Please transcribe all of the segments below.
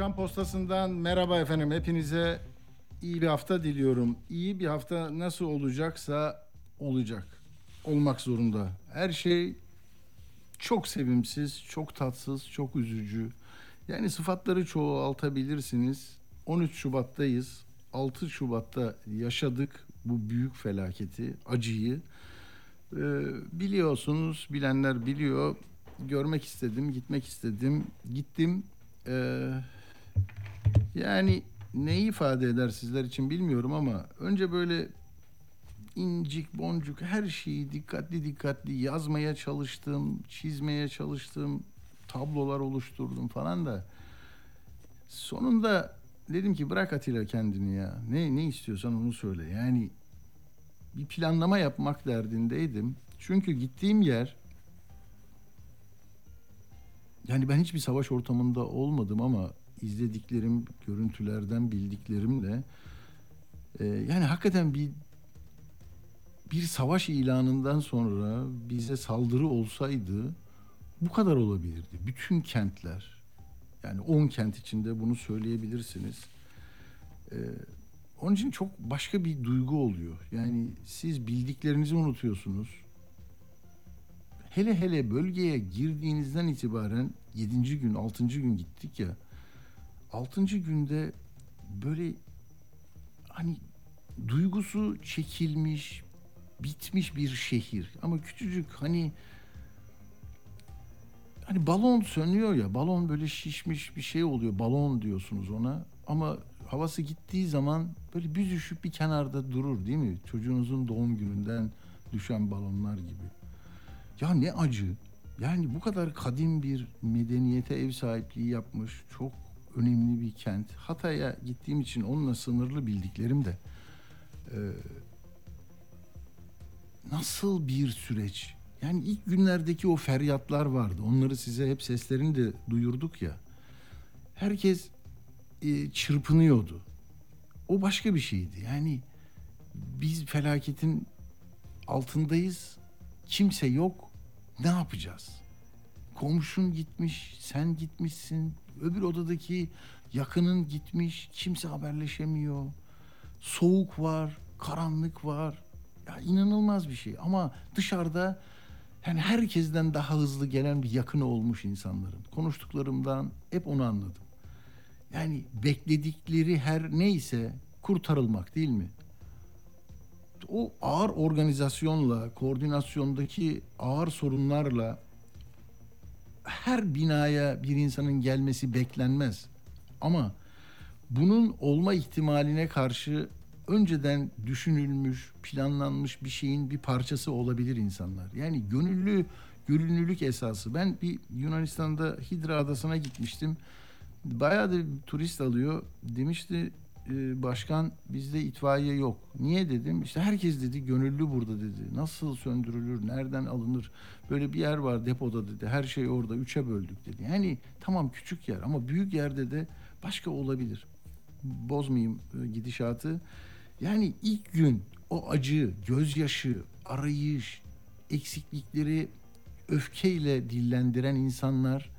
Akşam postasından merhaba efendim. Hepinize iyi bir hafta diliyorum. İyi bir hafta nasıl olacaksa olacak. Olmak zorunda. Her şey çok sevimsiz, çok tatsız, çok üzücü. Yani sıfatları çoğaltabilirsiniz. 13 Şubat'tayız. 6 Şubat'ta yaşadık bu büyük felaketi, acıyı. Ee, biliyorsunuz, bilenler biliyor. Görmek istedim, gitmek istedim. Gittim. Ee, yani neyi ifade eder sizler için bilmiyorum ama önce böyle incik boncuk her şeyi dikkatli dikkatli yazmaya çalıştım, çizmeye çalıştım, tablolar oluşturdum falan da sonunda dedim ki bırak Atilla kendini ya. Ne ne istiyorsan onu söyle. Yani bir planlama yapmak derdindeydim. Çünkü gittiğim yer yani ben hiçbir savaş ortamında olmadım ama izlediklerim, görüntülerden bildiklerimle e, yani hakikaten bir bir savaş ilanından sonra bize saldırı olsaydı bu kadar olabilirdi. Bütün kentler yani 10 kent içinde bunu söyleyebilirsiniz. Ee, onun için çok başka bir duygu oluyor. Yani siz bildiklerinizi unutuyorsunuz. Hele hele bölgeye girdiğinizden itibaren 7. gün, 6. gün gittik ya. 6. günde böyle hani duygusu çekilmiş, bitmiş bir şehir. Ama küçücük hani hani balon sönüyor ya balon böyle şişmiş bir şey oluyor balon diyorsunuz ona. Ama havası gittiği zaman böyle büzüşüp bir kenarda durur değil mi? Çocuğunuzun doğum gününden düşen balonlar gibi. Ya ne acı. Yani bu kadar kadim bir medeniyete ev sahipliği yapmış çok önemli bir kent Hatay'a gittiğim için onunla sınırlı bildiklerim de e, nasıl bir süreç? Yani ilk günlerdeki o feryatlar vardı. Onları size hep seslerini de duyurduk ya. Herkes e, çırpınıyordu. O başka bir şeydi. Yani biz felaketin altındayız. Kimse yok. Ne yapacağız? Komşun gitmiş, sen gitmişsin. Öbür odadaki yakının gitmiş. Kimse haberleşemiyor. Soğuk var, karanlık var. Ya inanılmaz bir şey ama dışarıda yani herkesten daha hızlı gelen bir yakını olmuş insanların. Konuştuklarımdan hep onu anladım. Yani bekledikleri her neyse kurtarılmak değil mi? O ağır organizasyonla, koordinasyondaki ağır sorunlarla her binaya bir insanın gelmesi beklenmez. Ama bunun olma ihtimaline karşı önceden düşünülmüş, planlanmış bir şeyin bir parçası olabilir insanlar. Yani gönüllü gönüllülük esası. Ben bir Yunanistan'da Hidra Adası'na gitmiştim. Bayağı da turist alıyor. Demişti e, başkan bizde itfaiye yok. Niye dedim? İşte herkes dedi gönüllü burada dedi. Nasıl söndürülür? Nereden alınır? Böyle bir yer var depoda dedi. Her şey orada. Üçe böldük dedi. Yani tamam küçük yer ama büyük yerde de başka olabilir. Bozmayayım e, gidişatı. Yani ilk gün o acı, gözyaşı, arayış, eksiklikleri öfkeyle dillendiren insanlar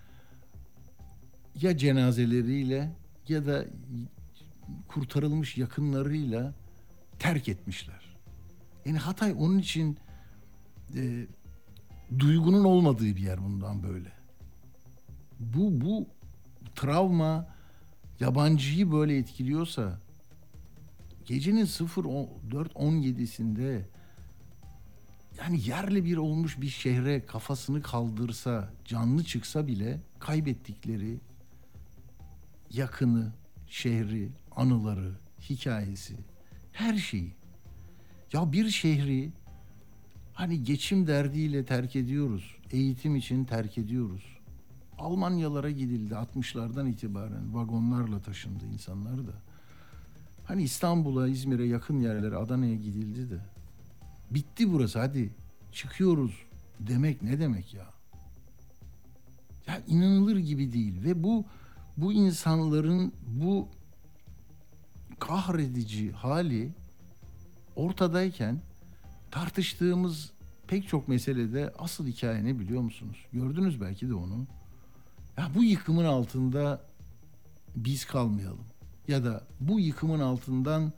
ya cenazeleriyle ya da kurtarılmış yakınlarıyla terk etmişler. Yani Hatay onun için e, duygunun olmadığı bir yer bundan böyle. Bu bu travma yabancıyı böyle etkiliyorsa gecenin 04.17'sinde yani yerle bir olmuş bir şehre kafasını kaldırsa, canlı çıksa bile kaybettikleri yakını, şehri, anıları, hikayesi, her şeyi. Ya bir şehri Hani geçim derdiyle terk ediyoruz. Eğitim için terk ediyoruz. Almanyalara gidildi 60'lardan itibaren vagonlarla taşındı insanlar da. Hani İstanbul'a, İzmir'e yakın yerlere, Adana'ya gidildi de. Bitti burası hadi çıkıyoruz demek ne demek ya? Ya inanılır gibi değil ve bu bu insanların bu kahredici hali ortadayken tartıştığımız pek çok meselede asıl hikaye ne biliyor musunuz? Gördünüz belki de onu. Ya bu yıkımın altında biz kalmayalım. Ya da bu yıkımın altından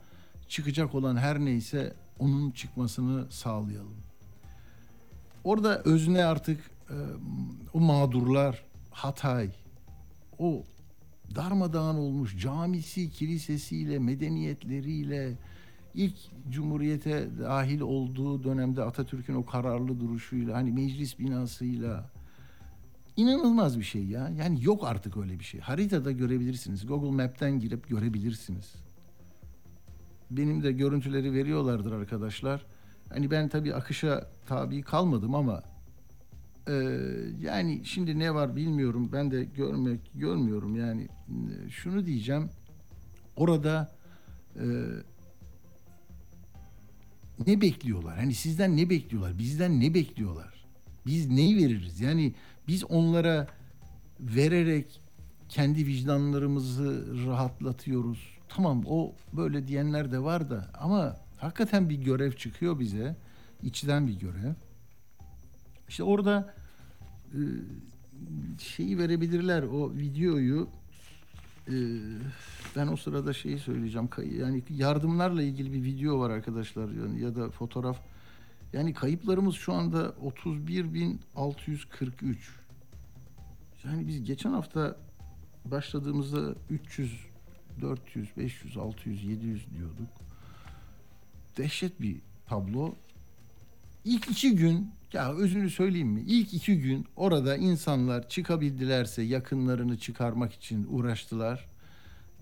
çıkacak olan her neyse onun çıkmasını sağlayalım. Orada özne artık e, o mağdurlar Hatay, o darmadağın olmuş camisi, kilisesiyle, medeniyetleriyle, ilk cumhuriyete dahil olduğu dönemde Atatürk'ün o kararlı duruşuyla, hani meclis binasıyla inanılmaz bir şey ya. Yani yok artık öyle bir şey. Haritada görebilirsiniz. Google Map'ten girip görebilirsiniz. Benim de görüntüleri veriyorlardır arkadaşlar. Hani ben tabii akışa tabi kalmadım ama e, yani şimdi ne var bilmiyorum. Ben de görmek görmüyorum yani. E, şunu diyeceğim. Orada e, ne bekliyorlar? Hani sizden ne bekliyorlar? Bizden ne bekliyorlar? Biz neyi veririz? Yani biz onlara vererek kendi vicdanlarımızı rahatlatıyoruz. Tamam o böyle diyenler de var da ama hakikaten bir görev çıkıyor bize. içten bir görev. İşte orada e, şeyi verebilirler o videoyu e, ben o sırada şeyi söyleyeceğim yani yardımlarla ilgili bir video var arkadaşlar yani ya da fotoğraf. Yani kayıplarımız şu anda 31.643 yani biz geçen hafta başladığımızda 300 400 500 600 700 diyorduk. Dehşet bir tablo İlk iki gün ya özünü söyleyeyim mi? İlk iki gün orada insanlar çıkabildilerse yakınlarını çıkarmak için uğraştılar.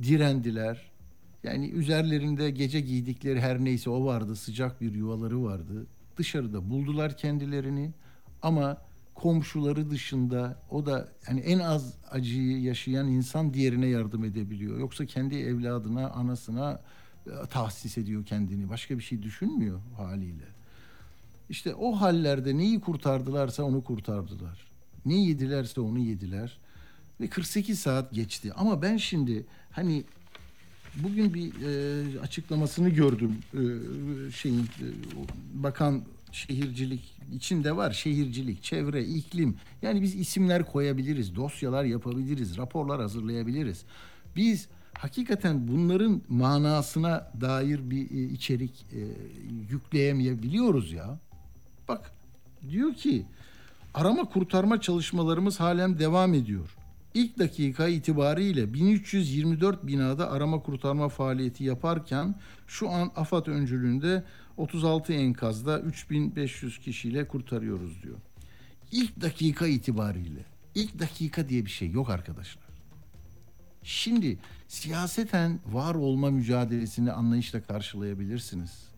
Direndiler. Yani üzerlerinde gece giydikleri her neyse o vardı. Sıcak bir yuvaları vardı. Dışarıda buldular kendilerini ama komşuları dışında o da yani en az acıyı yaşayan insan diğerine yardım edebiliyor. Yoksa kendi evladına, anasına e, tahsis ediyor kendini. Başka bir şey düşünmüyor haliyle. İşte o hallerde neyi kurtardılarsa onu kurtardılar. Ne yedilerse onu yediler. Ve 48 saat geçti. Ama ben şimdi hani bugün bir e, açıklamasını gördüm. E, şeyin e, bakan şehircilik içinde var şehircilik, çevre, iklim. Yani biz isimler koyabiliriz, dosyalar yapabiliriz, raporlar hazırlayabiliriz. Biz hakikaten bunların manasına dair bir e, içerik e, yükleyemeyebiliyoruz ya. Bak diyor ki arama kurtarma çalışmalarımız halen devam ediyor. İlk dakika itibariyle 1324 binada arama kurtarma faaliyeti yaparken şu an AFAD öncülüğünde 36 enkazda 3500 kişiyle kurtarıyoruz diyor. İlk dakika itibariyle. İlk dakika diye bir şey yok arkadaşlar. Şimdi siyaseten var olma mücadelesini anlayışla karşılayabilirsiniz.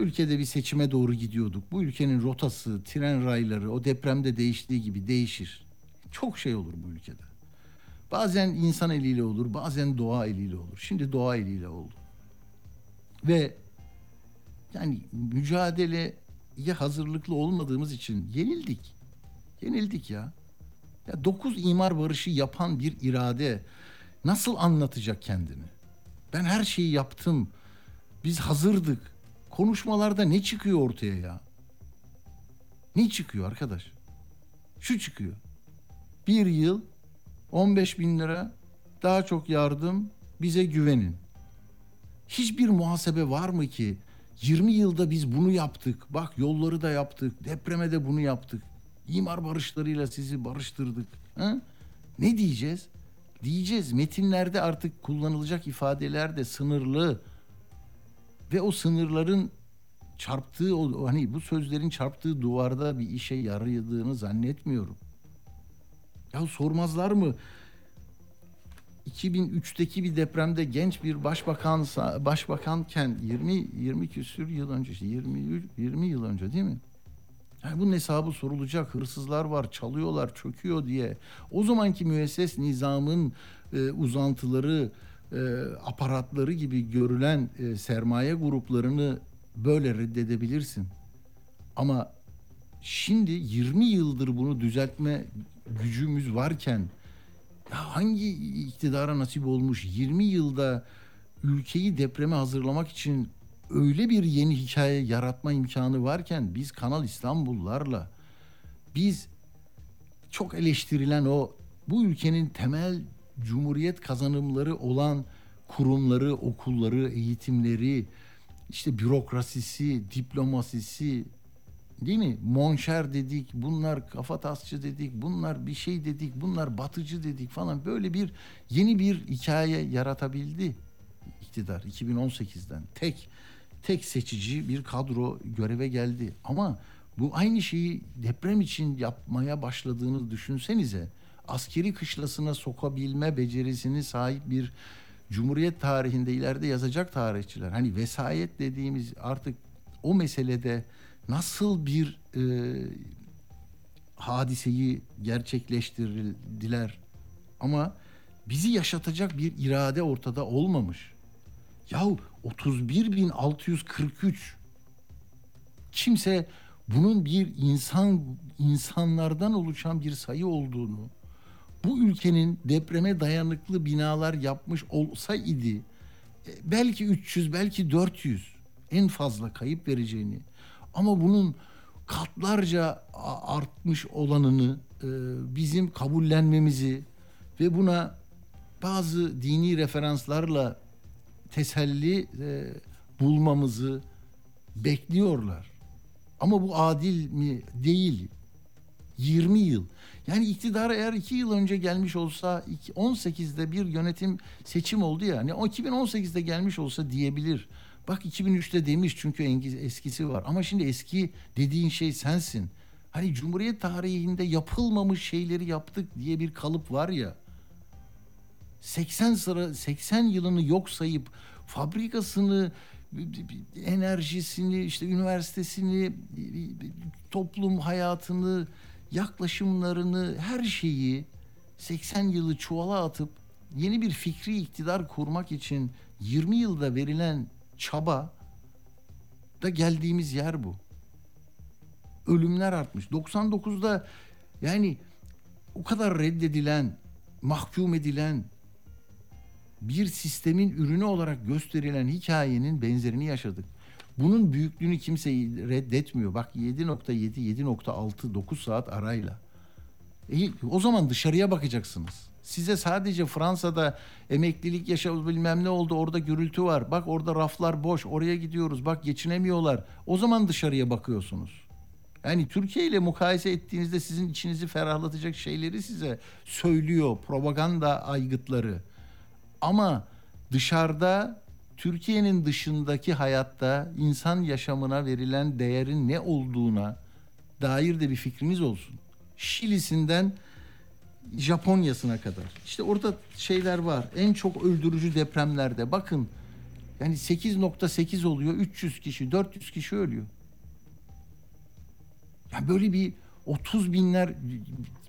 Ülkede bir seçime doğru gidiyorduk. Bu ülkenin rotası, tren rayları o depremde değiştiği gibi değişir. Çok şey olur bu ülkede. Bazen insan eliyle olur, bazen doğa eliyle olur. Şimdi doğa eliyle oldu. Ve yani mücadeleye hazırlıklı olmadığımız için yenildik. Yenildik ya. Ya dokuz imar barışı yapan bir irade nasıl anlatacak kendini? Ben her şeyi yaptım. Biz hazırdık. Konuşmalarda ne çıkıyor ortaya ya? Ne çıkıyor arkadaş? Şu çıkıyor. Bir yıl 15 bin lira daha çok yardım bize güvenin. Hiçbir muhasebe var mı ki 20 yılda biz bunu yaptık. Bak yolları da yaptık. Depreme de bunu yaptık. İmar barışlarıyla sizi barıştırdık. Ha? Ne diyeceğiz? Diyeceğiz metinlerde artık kullanılacak ifadeler de sınırlı ve o sınırların çarptığı o hani bu sözlerin çarptığı duvarda bir işe yaradığını zannetmiyorum. Ya sormazlar mı? 2003'teki bir depremde genç bir başbakan başbakanken 20 20 küsür yıl önce 20 20 yıl önce değil mi? Yani bunun hesabı sorulacak. Hırsızlar var, çalıyorlar, çöküyor diye. O zamanki müesses nizamın e, uzantıları, aparatları gibi görülen e, sermaye gruplarını böyle reddedebilirsin. Ama şimdi 20 yıldır bunu düzeltme gücümüz varken ya hangi iktidara nasip olmuş 20 yılda ülkeyi depreme hazırlamak için öyle bir yeni hikaye yaratma imkanı varken biz Kanal İstanbullarla biz çok eleştirilen o bu ülkenin temel cumhuriyet kazanımları olan kurumları, okulları, eğitimleri, işte bürokrasisi, diplomasisi, değil mi? Monşer dedik, bunlar kafatasçı dedik, bunlar bir şey dedik, bunlar batıcı dedik falan. Böyle bir yeni bir hikaye yaratabildi iktidar 2018'den. Tek tek seçici bir kadro göreve geldi. Ama bu aynı şeyi deprem için yapmaya başladığını düşünsenize. Askeri kışlasına sokabilme becerisini sahip bir Cumhuriyet tarihinde ileride yazacak tarihçiler. Hani vesayet dediğimiz artık o meselede nasıl bir e, hadiseyi gerçekleştirdiler ama bizi yaşatacak bir irade ortada olmamış. Yahu 31.643 kimse bunun bir insan insanlardan oluşan bir sayı olduğunu bu ülkenin depreme dayanıklı binalar yapmış olsa idi e, belki 300 belki 400 en fazla kayıp vereceğini ama bunun katlarca artmış olanını e, bizim kabullenmemizi ve buna bazı dini referanslarla teselli e, bulmamızı bekliyorlar. Ama bu adil mi? Değil. 20 yıl. Yani iktidara eğer 2 yıl önce gelmiş olsa 18'de bir yönetim seçim oldu ya. Yani o 2018'de gelmiş olsa diyebilir. Bak 2003'te demiş çünkü eskisi var. Ama şimdi eski dediğin şey sensin. Hani Cumhuriyet tarihinde yapılmamış şeyleri yaptık diye bir kalıp var ya. 80 sıra 80 yılını yok sayıp fabrikasını enerjisini işte üniversitesini toplum hayatını yaklaşımlarını her şeyi 80 yılı çuvala atıp yeni bir fikri iktidar kurmak için 20 yılda verilen çaba da geldiğimiz yer bu. Ölümler artmış. 99'da yani o kadar reddedilen, mahkum edilen bir sistemin ürünü olarak gösterilen hikayenin benzerini yaşadık. Bunun büyüklüğünü kimse reddetmiyor. Bak 7.7, 7.6, 9 saat arayla. E, o zaman dışarıya bakacaksınız. Size sadece Fransa'da emeklilik yaşamı bilmem ne oldu orada gürültü var. Bak orada raflar boş oraya gidiyoruz bak geçinemiyorlar. O zaman dışarıya bakıyorsunuz. Yani Türkiye ile mukayese ettiğinizde sizin içinizi ferahlatacak şeyleri size söylüyor propaganda aygıtları. Ama dışarıda Türkiye'nin dışındaki hayatta insan yaşamına verilen değerin ne olduğuna dair de bir fikriniz olsun. Şili'sinden Japonya'sına kadar. İşte orada şeyler var. En çok öldürücü depremlerde bakın yani 8.8 oluyor 300 kişi 400 kişi ölüyor. Yani böyle bir 30 binler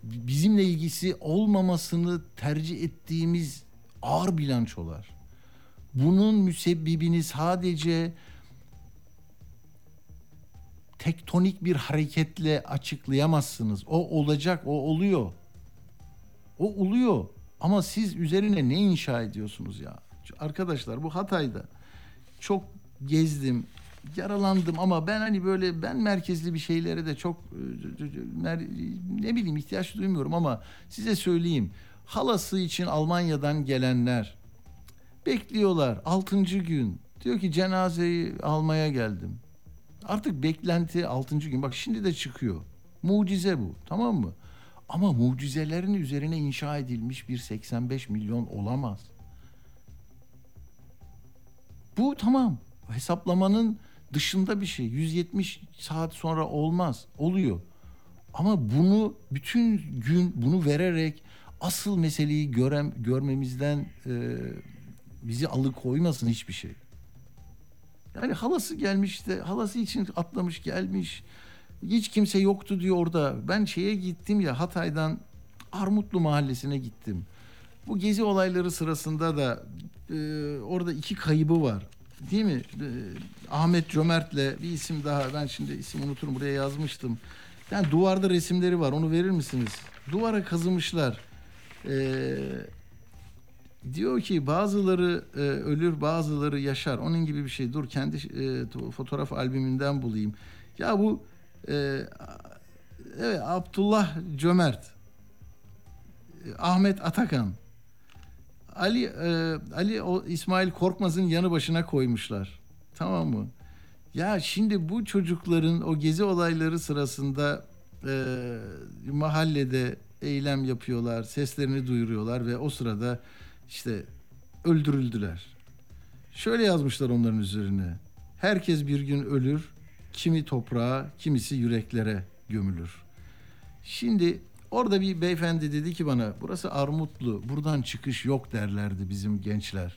bizimle ilgisi olmamasını tercih ettiğimiz ağır bilançolar. Bunun müsebbibini sadece tektonik bir hareketle açıklayamazsınız. O olacak, o oluyor. O oluyor. Ama siz üzerine ne inşa ediyorsunuz ya? Arkadaşlar bu Hatay'da çok gezdim, yaralandım ama ben hani böyle ben merkezli bir şeylere de çok ne bileyim ihtiyaç duymuyorum ama size söyleyeyim. Halası için Almanya'dan gelenler bekliyorlar. Altıncı gün diyor ki cenazeyi almaya geldim. Artık beklenti altıncı gün. Bak şimdi de çıkıyor. Mucize bu. Tamam mı? Ama mucizelerin üzerine inşa edilmiş bir 85 milyon olamaz. Bu tamam. Hesaplamanın dışında bir şey. 170 saat sonra olmaz. Oluyor. Ama bunu bütün gün bunu vererek asıl meseleyi görem, görmemizden e, bizi alıkoymasın hiçbir şey. Yani halası gelmiş de halası için atlamış gelmiş. Hiç kimse yoktu diyor orada. Ben şeye gittim ya Hatay'dan Armutlu mahallesine gittim. Bu gezi olayları sırasında da e, orada iki kaybı var. Değil mi? E, Ahmet Cömert'le bir isim daha ben şimdi isim unuturum buraya yazmıştım. Yani duvarda resimleri var onu verir misiniz? Duvara kazımışlar. Eee Diyor ki bazıları e, ölür bazıları yaşar. Onun gibi bir şey. Dur kendi e, fotoğraf albümünden bulayım. Ya bu e, evet Abdullah Cömert, Ahmet Atakan, Ali e, Ali o, İsmail Korkmaz'ın yanı başına koymuşlar. Tamam mı? Ya şimdi bu çocukların o gezi olayları sırasında e, mahallede eylem yapıyorlar, seslerini duyuruyorlar ve o sırada işte öldürüldüler. Şöyle yazmışlar onların üzerine. Herkes bir gün ölür, kimi toprağa, kimisi yüreklere gömülür. Şimdi orada bir beyefendi dedi ki bana burası Armutlu, buradan çıkış yok derlerdi bizim gençler.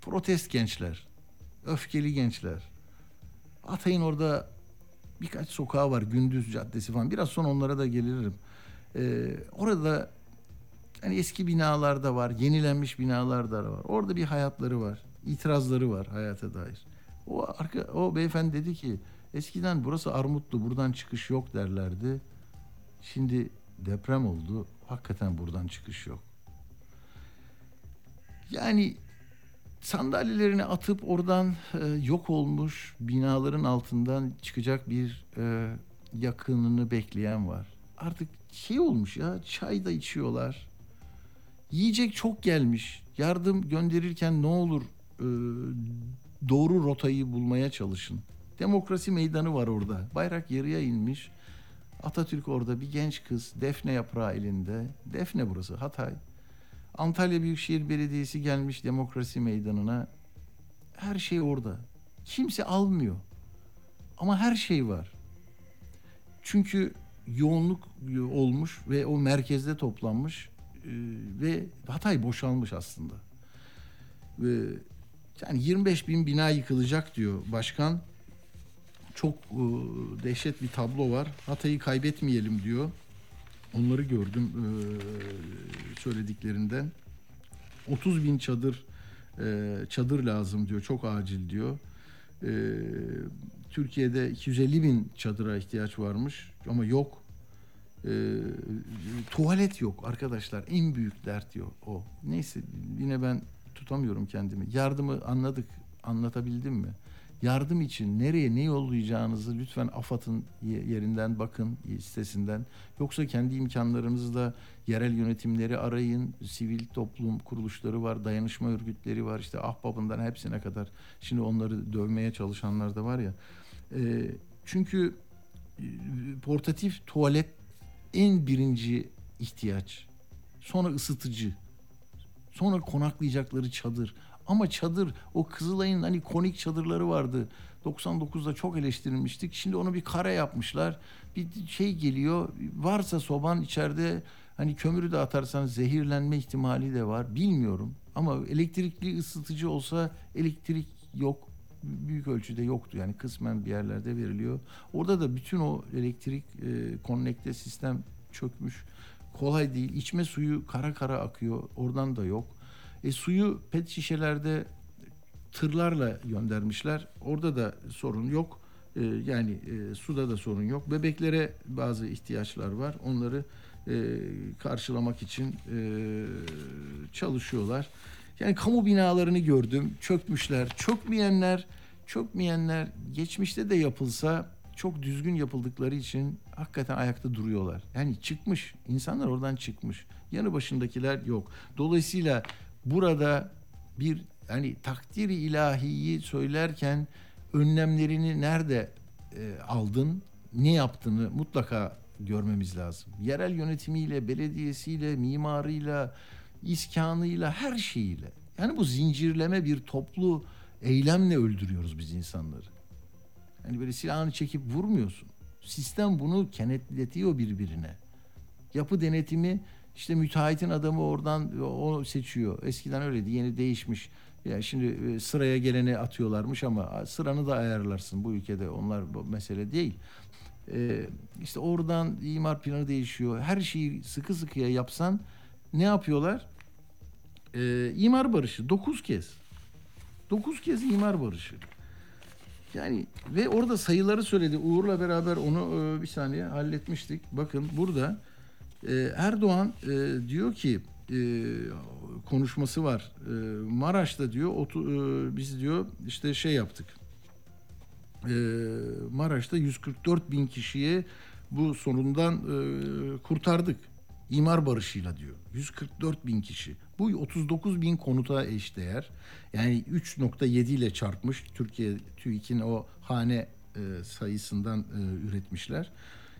Protest gençler, öfkeli gençler. Atay'ın orada birkaç sokağı var, Gündüz Caddesi falan. Biraz sonra onlara da gelirim. Ee, orada yani eski binalar da var, yenilenmiş binalar da var. Orada bir hayatları var, itirazları var hayata dair. O arka, o beyefendi dedi ki eskiden burası Armutlu, buradan çıkış yok derlerdi. Şimdi deprem oldu, hakikaten buradan çıkış yok. Yani sandalyelerini atıp oradan e, yok olmuş binaların altından çıkacak bir e, yakınını bekleyen var. Artık şey olmuş ya çay da içiyorlar. Yiyecek çok gelmiş. Yardım gönderirken ne olur e, doğru rotayı bulmaya çalışın. Demokrasi meydanı var orada. Bayrak yarıya inmiş. Atatürk orada bir genç kız defne yaprağı elinde. Defne burası Hatay. Antalya Büyükşehir Belediyesi gelmiş demokrasi meydanına. Her şey orada. Kimse almıyor. Ama her şey var. Çünkü yoğunluk olmuş ve o merkezde toplanmış ve Hatay boşalmış aslında. Ve yani 25 bin bina yıkılacak diyor başkan. Çok e, dehşet bir tablo var. Hatay'ı kaybetmeyelim diyor. Onları gördüm e, söylediklerinden. 30 bin çadır e, çadır lazım diyor. Çok acil diyor. E, Türkiye'de 250 bin çadıra ihtiyaç varmış ama yok. E, tuvalet yok arkadaşlar. En büyük dert yok o. Neyse yine ben tutamıyorum kendimi. Yardımı anladık. Anlatabildim mi? Yardım için nereye ne yollayacağınızı lütfen AFAD'ın yerinden bakın sitesinden. Yoksa kendi imkanlarınızla yerel yönetimleri arayın. Sivil toplum kuruluşları var, dayanışma örgütleri var. işte ahbabından hepsine kadar. Şimdi onları dövmeye çalışanlar da var ya. E, çünkü portatif tuvalet en birinci ihtiyaç. Sonra ısıtıcı. Sonra konaklayacakları çadır. Ama çadır o Kızılay'ın hani konik çadırları vardı. 99'da çok eleştirilmiştik. Şimdi onu bir kare yapmışlar. Bir şey geliyor. Varsa soban içeride hani kömürü de atarsan zehirlenme ihtimali de var. Bilmiyorum. Ama elektrikli ısıtıcı olsa elektrik yok. Büyük ölçüde yoktu. Yani kısmen bir yerlerde veriliyor. Orada da bütün o elektrik e, konnekte sistem çökmüş. Kolay değil. İçme suyu kara kara akıyor. Oradan da yok. E, suyu pet şişelerde tırlarla göndermişler. Orada da sorun yok. E, yani e, suda da sorun yok. Bebeklere bazı ihtiyaçlar var. Onları e, karşılamak için e, çalışıyorlar. Yani kamu binalarını gördüm. Çökmüşler. Çökmeyenler, çökmeyenler geçmişte de yapılsa çok düzgün yapıldıkları için hakikaten ayakta duruyorlar. Yani çıkmış. insanlar oradan çıkmış. Yanı başındakiler yok. Dolayısıyla burada bir hani takdiri ilahiyi söylerken önlemlerini nerede e, aldın, ne yaptığını mutlaka görmemiz lazım. Yerel yönetimiyle, belediyesiyle, mimarıyla, iskanıyla, her şeyiyle. Yani bu zincirleme bir toplu eylemle öldürüyoruz biz insanları. Yani böyle silahını çekip vurmuyorsun. Sistem bunu kenetletiyor birbirine. Yapı denetimi işte müteahhitin adamı oradan o seçiyor. Eskiden öyleydi. Yeni değişmiş. Yani şimdi e, sıraya geleni atıyorlarmış ama sıranı da ayarlarsın bu ülkede. Onlar bu mesele değil. Ee, işte oradan imar planı değişiyor. Her şeyi sıkı sıkıya yapsan ne yapıyorlar? Ee, imar barışı 9 kez. 9 kez imar barışı. Yani ve orada sayıları söyledi. Uğur'la beraber onu e, bir saniye halletmiştik. Bakın burada e, Erdoğan e, diyor ki e, konuşması var. E, Maraş'ta diyor otu, e, biz diyor işte şey yaptık. E, Maraş'ta 144 bin kişiye bu sorundan e, kurtardık. İmar barışıyla diyor. 144 bin kişi. Bu 39 bin konuta eşdeğer. Yani 3.7 ile çarpmış. Türkiye TÜİK'in o hane e, sayısından e, üretmişler.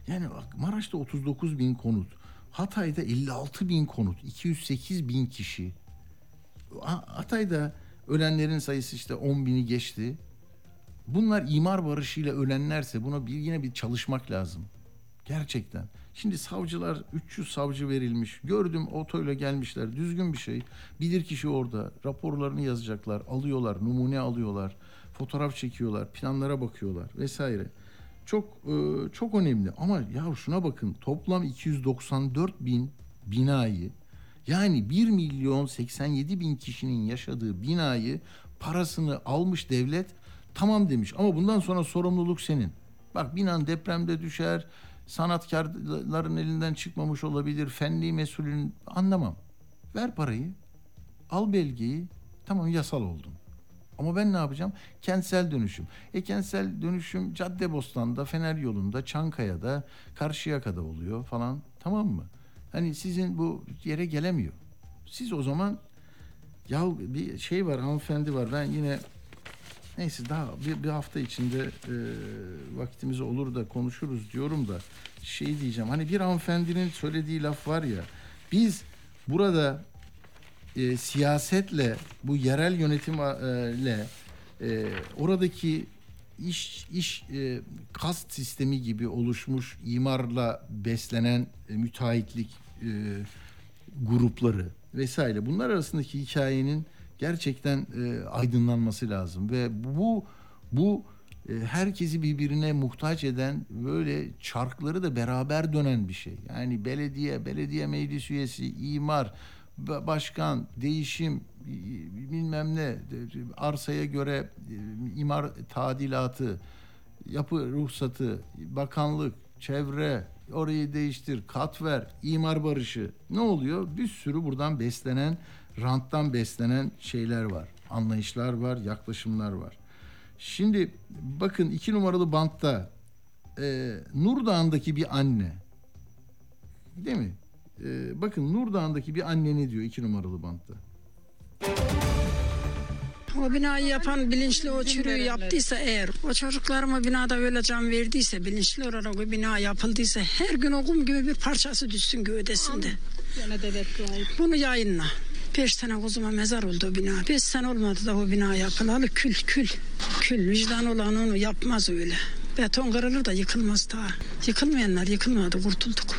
Yani bak Maraş'ta 39 bin konut. Hatay'da 56 bin konut. 208 bin kişi. Ha- Hatay'da ölenlerin sayısı işte 10 bini geçti. Bunlar imar barışıyla ölenlerse buna bir yine bir çalışmak lazım. Gerçekten. Şimdi savcılar 300 savcı verilmiş. Gördüm otoyla gelmişler. Düzgün bir şey. Bilir kişi orada. Raporlarını yazacaklar. Alıyorlar. Numune alıyorlar. Fotoğraf çekiyorlar. Planlara bakıyorlar vesaire. Çok e, çok önemli. Ama ya şuna bakın. Toplam 294 bin binayı yani 1 milyon 87 bin kişinin yaşadığı binayı parasını almış devlet tamam demiş ama bundan sonra sorumluluk senin. Bak binan depremde düşer, sanatkarların elinden çıkmamış olabilir, fenli mesulün anlamam. Ver parayı, al belgeyi, tamam yasal oldun. Ama ben ne yapacağım? Kentsel dönüşüm. E kentsel dönüşüm Caddebostan'da, Fener yolunda, Çankaya'da, Karşıyaka'da oluyor falan. Tamam mı? Hani sizin bu yere gelemiyor. Siz o zaman ya bir şey var hanımefendi var. Ben yine neyse daha bir, bir hafta içinde e, vaktimiz olur da konuşuruz diyorum da şey diyeceğim. Hani bir hanımefendinin söylediği laf var ya. Biz burada e, siyasetle bu yerel yönetimle e, oradaki iş iş e, kast sistemi gibi oluşmuş imarla beslenen e, müteahhitlik e, grupları vesaire bunlar arasındaki hikayenin gerçekten e, aydınlanması lazım ve bu bu e, herkesi birbirine muhtaç eden böyle çarkları da beraber dönen bir şey. Yani belediye, belediye meclis üyesi, imar, ba- başkan, değişim, bilmem ne, arsaya göre e, imar tadilatı, yapı ruhsatı, bakanlık, çevre, orayı değiştir, kat ver, imar barışı. Ne oluyor? Bir sürü buradan beslenen, ranttan beslenen şeyler var. Anlayışlar var, yaklaşımlar var. Şimdi bakın iki numaralı bantta e, Nur Dağı'ndaki bir anne değil mi? E, bakın Nur Dağı'ndaki bir anne ne diyor iki numaralı bantta? O binayı yapan bilinçli o çürüğü yaptıysa eğer o çocuklarıma binada öyle can verdiyse bilinçli olarak o bina yapıldıysa her gün o kum gibi bir parçası düşsün gövdesinde. Bunu yayınla. Beş sene kuzuma mezar oldu o bina. Beş sene olmadı da o bina yapılalı kül kül. Kül vicdan olan onu yapmaz öyle. Beton kırılır da yıkılmaz daha. Yıkılmayanlar yıkılmadı kurtulduk.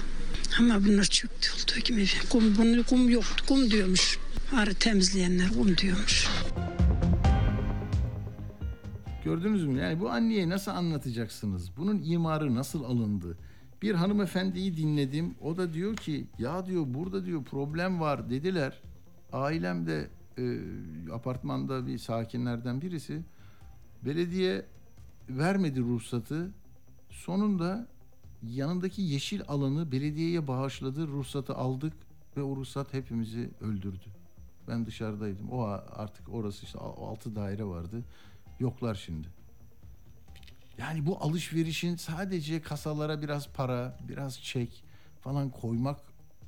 Ama bunlar çöktü olduğu gibi. Kum, bunu, kum yoktu. Kum diyormuş. Arı temizleyenler kum diyormuş. Gördünüz mü? Yani bu anneye nasıl anlatacaksınız? Bunun imarı nasıl alındı? Bir hanımefendiyi dinledim. O da diyor ki ya diyor burada diyor problem var dediler. Ailem de e, apartmanda bir sakinlerden birisi. Belediye vermedi ruhsatı. Sonunda yanındaki yeşil alanı belediyeye bağışladı. Ruhsatı aldık ve o ruhsat hepimizi öldürdü. Ben dışarıdaydım. O artık orası işte altı daire vardı. Yoklar şimdi. Yani bu alışverişin sadece kasalara biraz para, biraz çek falan koymak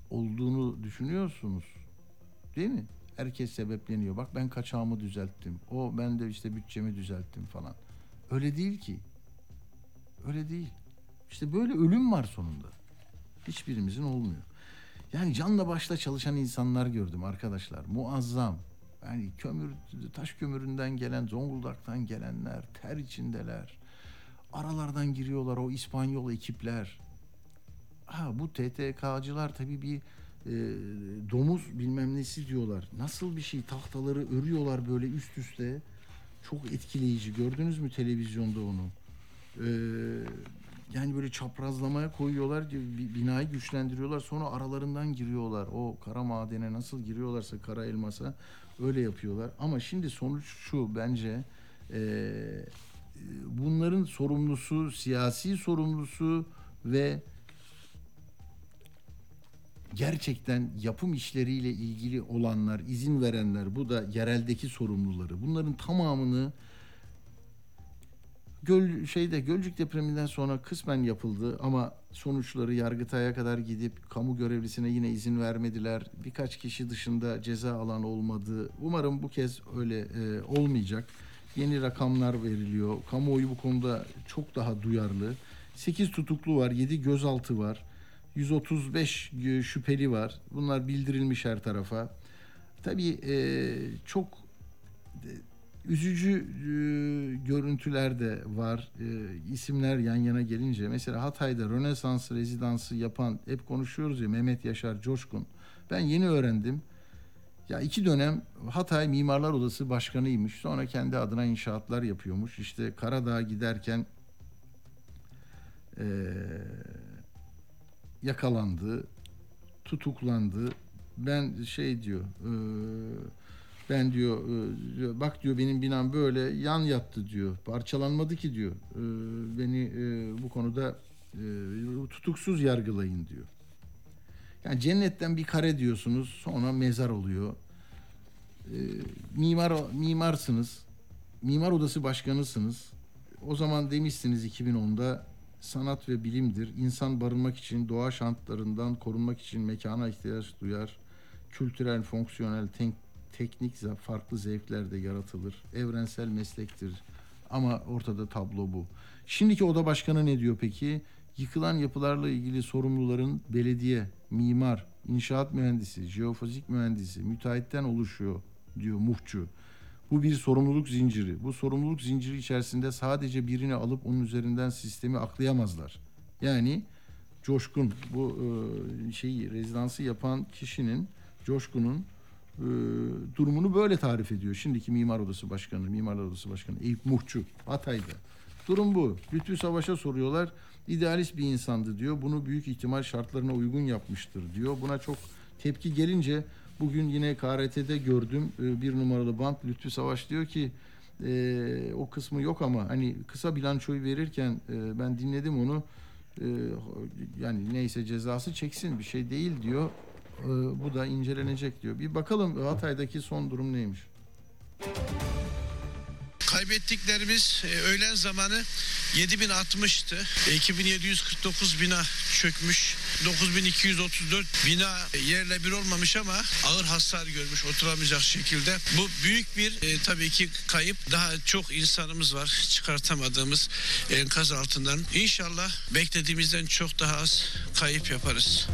olduğunu düşünüyorsunuz. Değil mi? Herkes sebepleniyor. Bak ben kaçağımı düzelttim. O ben de işte bütçemi düzelttim falan. Öyle değil ki. Öyle değil. İşte böyle ölüm var sonunda. Hiçbirimizin olmuyor. Yani canla başla çalışan insanlar gördüm arkadaşlar. Muazzam. Yani kömür, taş kömüründen gelen, Zonguldak'tan gelenler, ter içindeler. Aralardan giriyorlar o İspanyol ekipler. Ha bu TTK'cılar tabii bir e, domuz bilmem nesi diyorlar. Nasıl bir şey tahtaları örüyorlar böyle üst üste. Çok etkileyici. Gördünüz mü televizyonda onu? Ee, yani böyle çaprazlamaya koyuyorlar, bi- binayı güçlendiriyorlar. Sonra aralarından giriyorlar. O kara madene nasıl giriyorlarsa kara elmasa öyle yapıyorlar. Ama şimdi sonuç şu bence e, bunların sorumlusu, siyasi sorumlusu ve gerçekten yapım işleriyle ilgili olanlar, izin verenler, bu da yereldeki sorumluları. Bunların tamamını Göl şeyde Gölcük depreminden sonra kısmen yapıldı ama sonuçları Yargıtay'a kadar gidip kamu görevlisine yine izin vermediler. Birkaç kişi dışında ceza alan olmadı. Umarım bu kez öyle e, olmayacak. Yeni rakamlar veriliyor. Kamuoyu bu konuda çok daha duyarlı. 8 tutuklu var, 7 gözaltı var. 135 şüpheli var. Bunlar bildirilmiş her tarafa. Tabii e, çok üzücü e, görüntüler de var. E, isimler yan yana gelince mesela Hatay'da Rönesans rezidansı yapan hep konuşuyoruz ya Mehmet Yaşar Coşkun. Ben yeni öğrendim. Ya iki dönem Hatay Mimarlar Odası başkanıymış. Sonra kendi adına inşaatlar yapıyormuş. İşte Karadağ'a giderken e, yakalandı, tutuklandı. Ben şey diyor, e, ben diyor, e, diyor, bak diyor benim binam böyle yan yattı diyor. Parçalanmadı ki diyor. E, beni e, bu konuda e, tutuksuz yargılayın diyor. Yani cennetten bir kare diyorsunuz sonra mezar oluyor. E, mimar mimarsınız. Mimar odası başkanısınız. O zaman demişsiniz 2010'da sanat ve bilimdir. İnsan barınmak için doğa şartlarından korunmak için mekana ihtiyaç duyar. Kültürel, fonksiyonel, tek, teknik farklı zevkler de yaratılır. Evrensel meslektir. Ama ortada tablo bu. Şimdiki oda başkanı ne diyor peki? Yıkılan yapılarla ilgili sorumluların belediye, mimar, inşaat mühendisi, jeofizik mühendisi, müteahhitten oluşuyor diyor muhçu. Bu bir sorumluluk zinciri. Bu sorumluluk zinciri içerisinde sadece birini alıp onun üzerinden sistemi aklayamazlar. Yani Coşkun bu e, şeyi rezidansı yapan kişinin Coşkun'un e, durumunu böyle tarif ediyor. Şimdiki Mimar Odası Başkanı, Mimarlar Odası Başkanı Eyüp Muhçu Hatay'da. Durum bu. Lütfü Savaş'a soruyorlar. İdealist bir insandı diyor. Bunu büyük ihtimal şartlarına uygun yapmıştır diyor. Buna çok tepki gelince bugün yine KRT'de gördüm e, bir numaralı bant Lütfü Savaş diyor ki e, o kısmı yok ama hani kısa bilançoyu verirken e, ben dinledim onu e, yani neyse cezası çeksin bir şey değil diyor. E, bu da incelenecek diyor. Bir bakalım Hatay'daki son durum neymiş? Kaybettiklerimiz e, öğlen zamanı 7060'tı. E, 2749 bina çökmüş. 9234 bina yerle bir olmamış ama ağır hasar görmüş oturamayacak şekilde. Bu büyük bir e, tabii ki kayıp. Daha çok insanımız var çıkartamadığımız enkaz altından. İnşallah beklediğimizden çok daha az kayıp yaparız.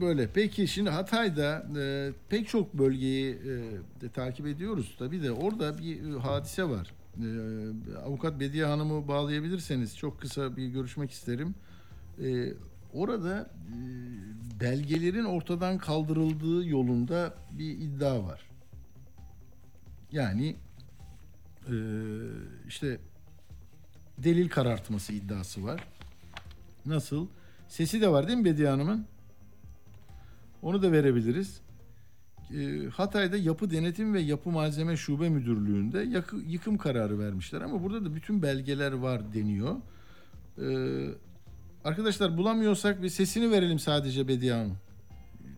Böyle. Peki şimdi Hatay'da e, pek çok bölgeyi e, de takip ediyoruz tabii de orada bir e, hadise var. E, Avukat Bediye Hanım'ı bağlayabilirseniz çok kısa bir görüşmek isterim. E, orada e, belgelerin ortadan kaldırıldığı yolunda bir iddia var. Yani e, işte delil karartması iddiası var. Nasıl? Sesi de var değil mi Bediye Hanım'ın? Onu da verebiliriz. Ee, Hatay'da Yapı Denetim ve Yapı Malzeme Şube Müdürlüğü'nde yıkım kararı vermişler ama burada da bütün belgeler var deniyor. Ee, arkadaşlar bulamıyorsak bir sesini verelim sadece Bediye Hanım.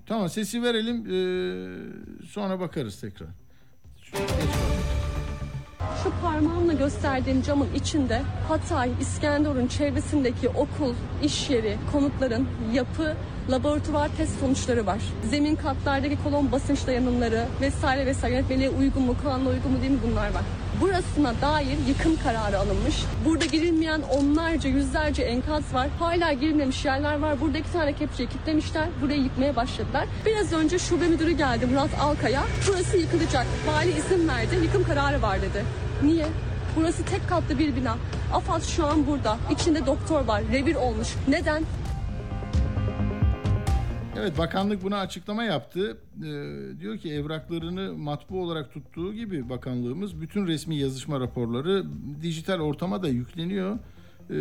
Tamam sesi verelim ee, sonra bakarız tekrar. Geç. Şu parmağımla gösterdiğim camın içinde Hatay, İskenderun çevresindeki okul, iş yeri, konutların yapı, laboratuvar test sonuçları var. Zemin katlardaki kolon basınç dayanımları vesaire vesaire yönetmeliğe uygun mu, kanuna uygun mu değil mi bunlar var. Burasına dair yıkım kararı alınmış. Burada girilmeyen onlarca, yüzlerce enkaz var. Hala girilmemiş yerler var. Burada iki tane kepçeyi kilitlemişler. Burayı yıkmaya başladılar. Biraz önce şube müdürü geldi Murat Alkaya. Burası yıkılacak. Vali izin verdi. Yıkım kararı var dedi. Niye? Burası tek katlı bir bina. AFAD şu an burada. İçinde doktor var. Revir olmuş. Neden? Evet bakanlık buna açıklama yaptı. Ee, diyor ki evraklarını matbu olarak tuttuğu gibi bakanlığımız bütün resmi yazışma raporları dijital ortama da yükleniyor. Ee,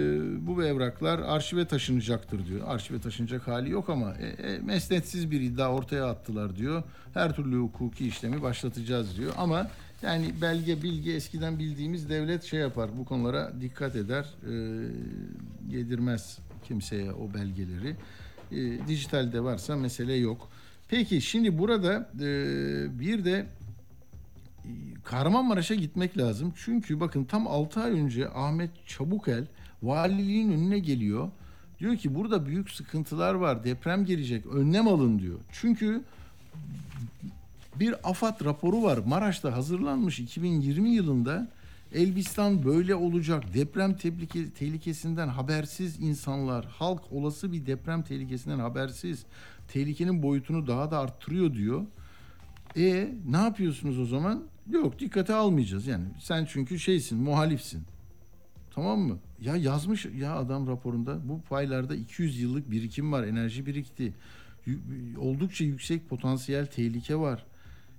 bu evraklar arşive taşınacaktır diyor. Arşive taşınacak hali yok ama e, e, mesnetsiz bir iddia ortaya attılar diyor. Her türlü hukuki işlemi başlatacağız diyor. Ama yani belge bilgi eskiden bildiğimiz devlet şey yapar bu konulara dikkat eder. Ee, yedirmez kimseye o belgeleri. E, dijitalde varsa mesele yok. Peki şimdi burada e, bir de e, Kahramanmaraş'a gitmek lazım. Çünkü bakın tam 6 ay önce Ahmet Çabukel valiliğin önüne geliyor. Diyor ki burada büyük sıkıntılar var. Deprem gelecek. Önlem alın diyor. Çünkü bir AFAD raporu var. Maraş'ta hazırlanmış 2020 yılında. Elbistan böyle olacak. Deprem tehlike, tehlikesinden habersiz insanlar, halk olası bir deprem tehlikesinden habersiz. Tehlikenin boyutunu daha da arttırıyor diyor. E ne yapıyorsunuz o zaman? Yok dikkate almayacağız. Yani sen çünkü şeysin, muhalifsin. Tamam mı? Ya yazmış ya adam raporunda bu paylarda 200 yıllık birikim var, enerji birikti. Y- Oldukça yüksek potansiyel tehlike var.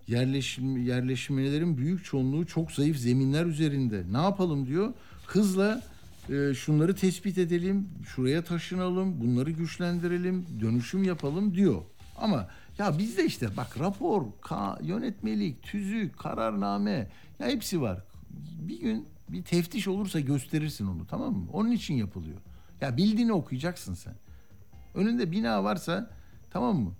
Yerleşim, yerleşmelerin büyük çoğunluğu çok zayıf zeminler üzerinde. Ne yapalım diyor. Hızla e, şunları tespit edelim, şuraya taşınalım, bunları güçlendirelim, dönüşüm yapalım diyor. Ama ya bizde işte bak rapor, ka, yönetmelik, tüzük, kararname ya hepsi var. Bir gün bir teftiş olursa gösterirsin onu tamam mı? Onun için yapılıyor. Ya bildiğini okuyacaksın sen. Önünde bina varsa tamam mı?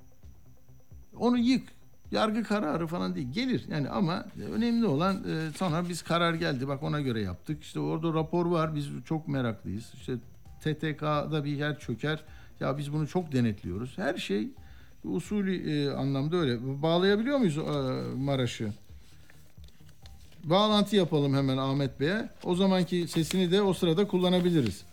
Onu yık. Yargı kararı falan değil. Gelir yani ama önemli olan e, sonra biz karar geldi. Bak ona göre yaptık. İşte orada rapor var. Biz çok meraklıyız. İşte TTK'da bir yer çöker. Ya biz bunu çok denetliyoruz. Her şey usulü e, anlamda öyle. Bağlayabiliyor muyuz e, Maraş'ı? Bağlantı yapalım hemen Ahmet Bey'e. O zamanki sesini de o sırada kullanabiliriz.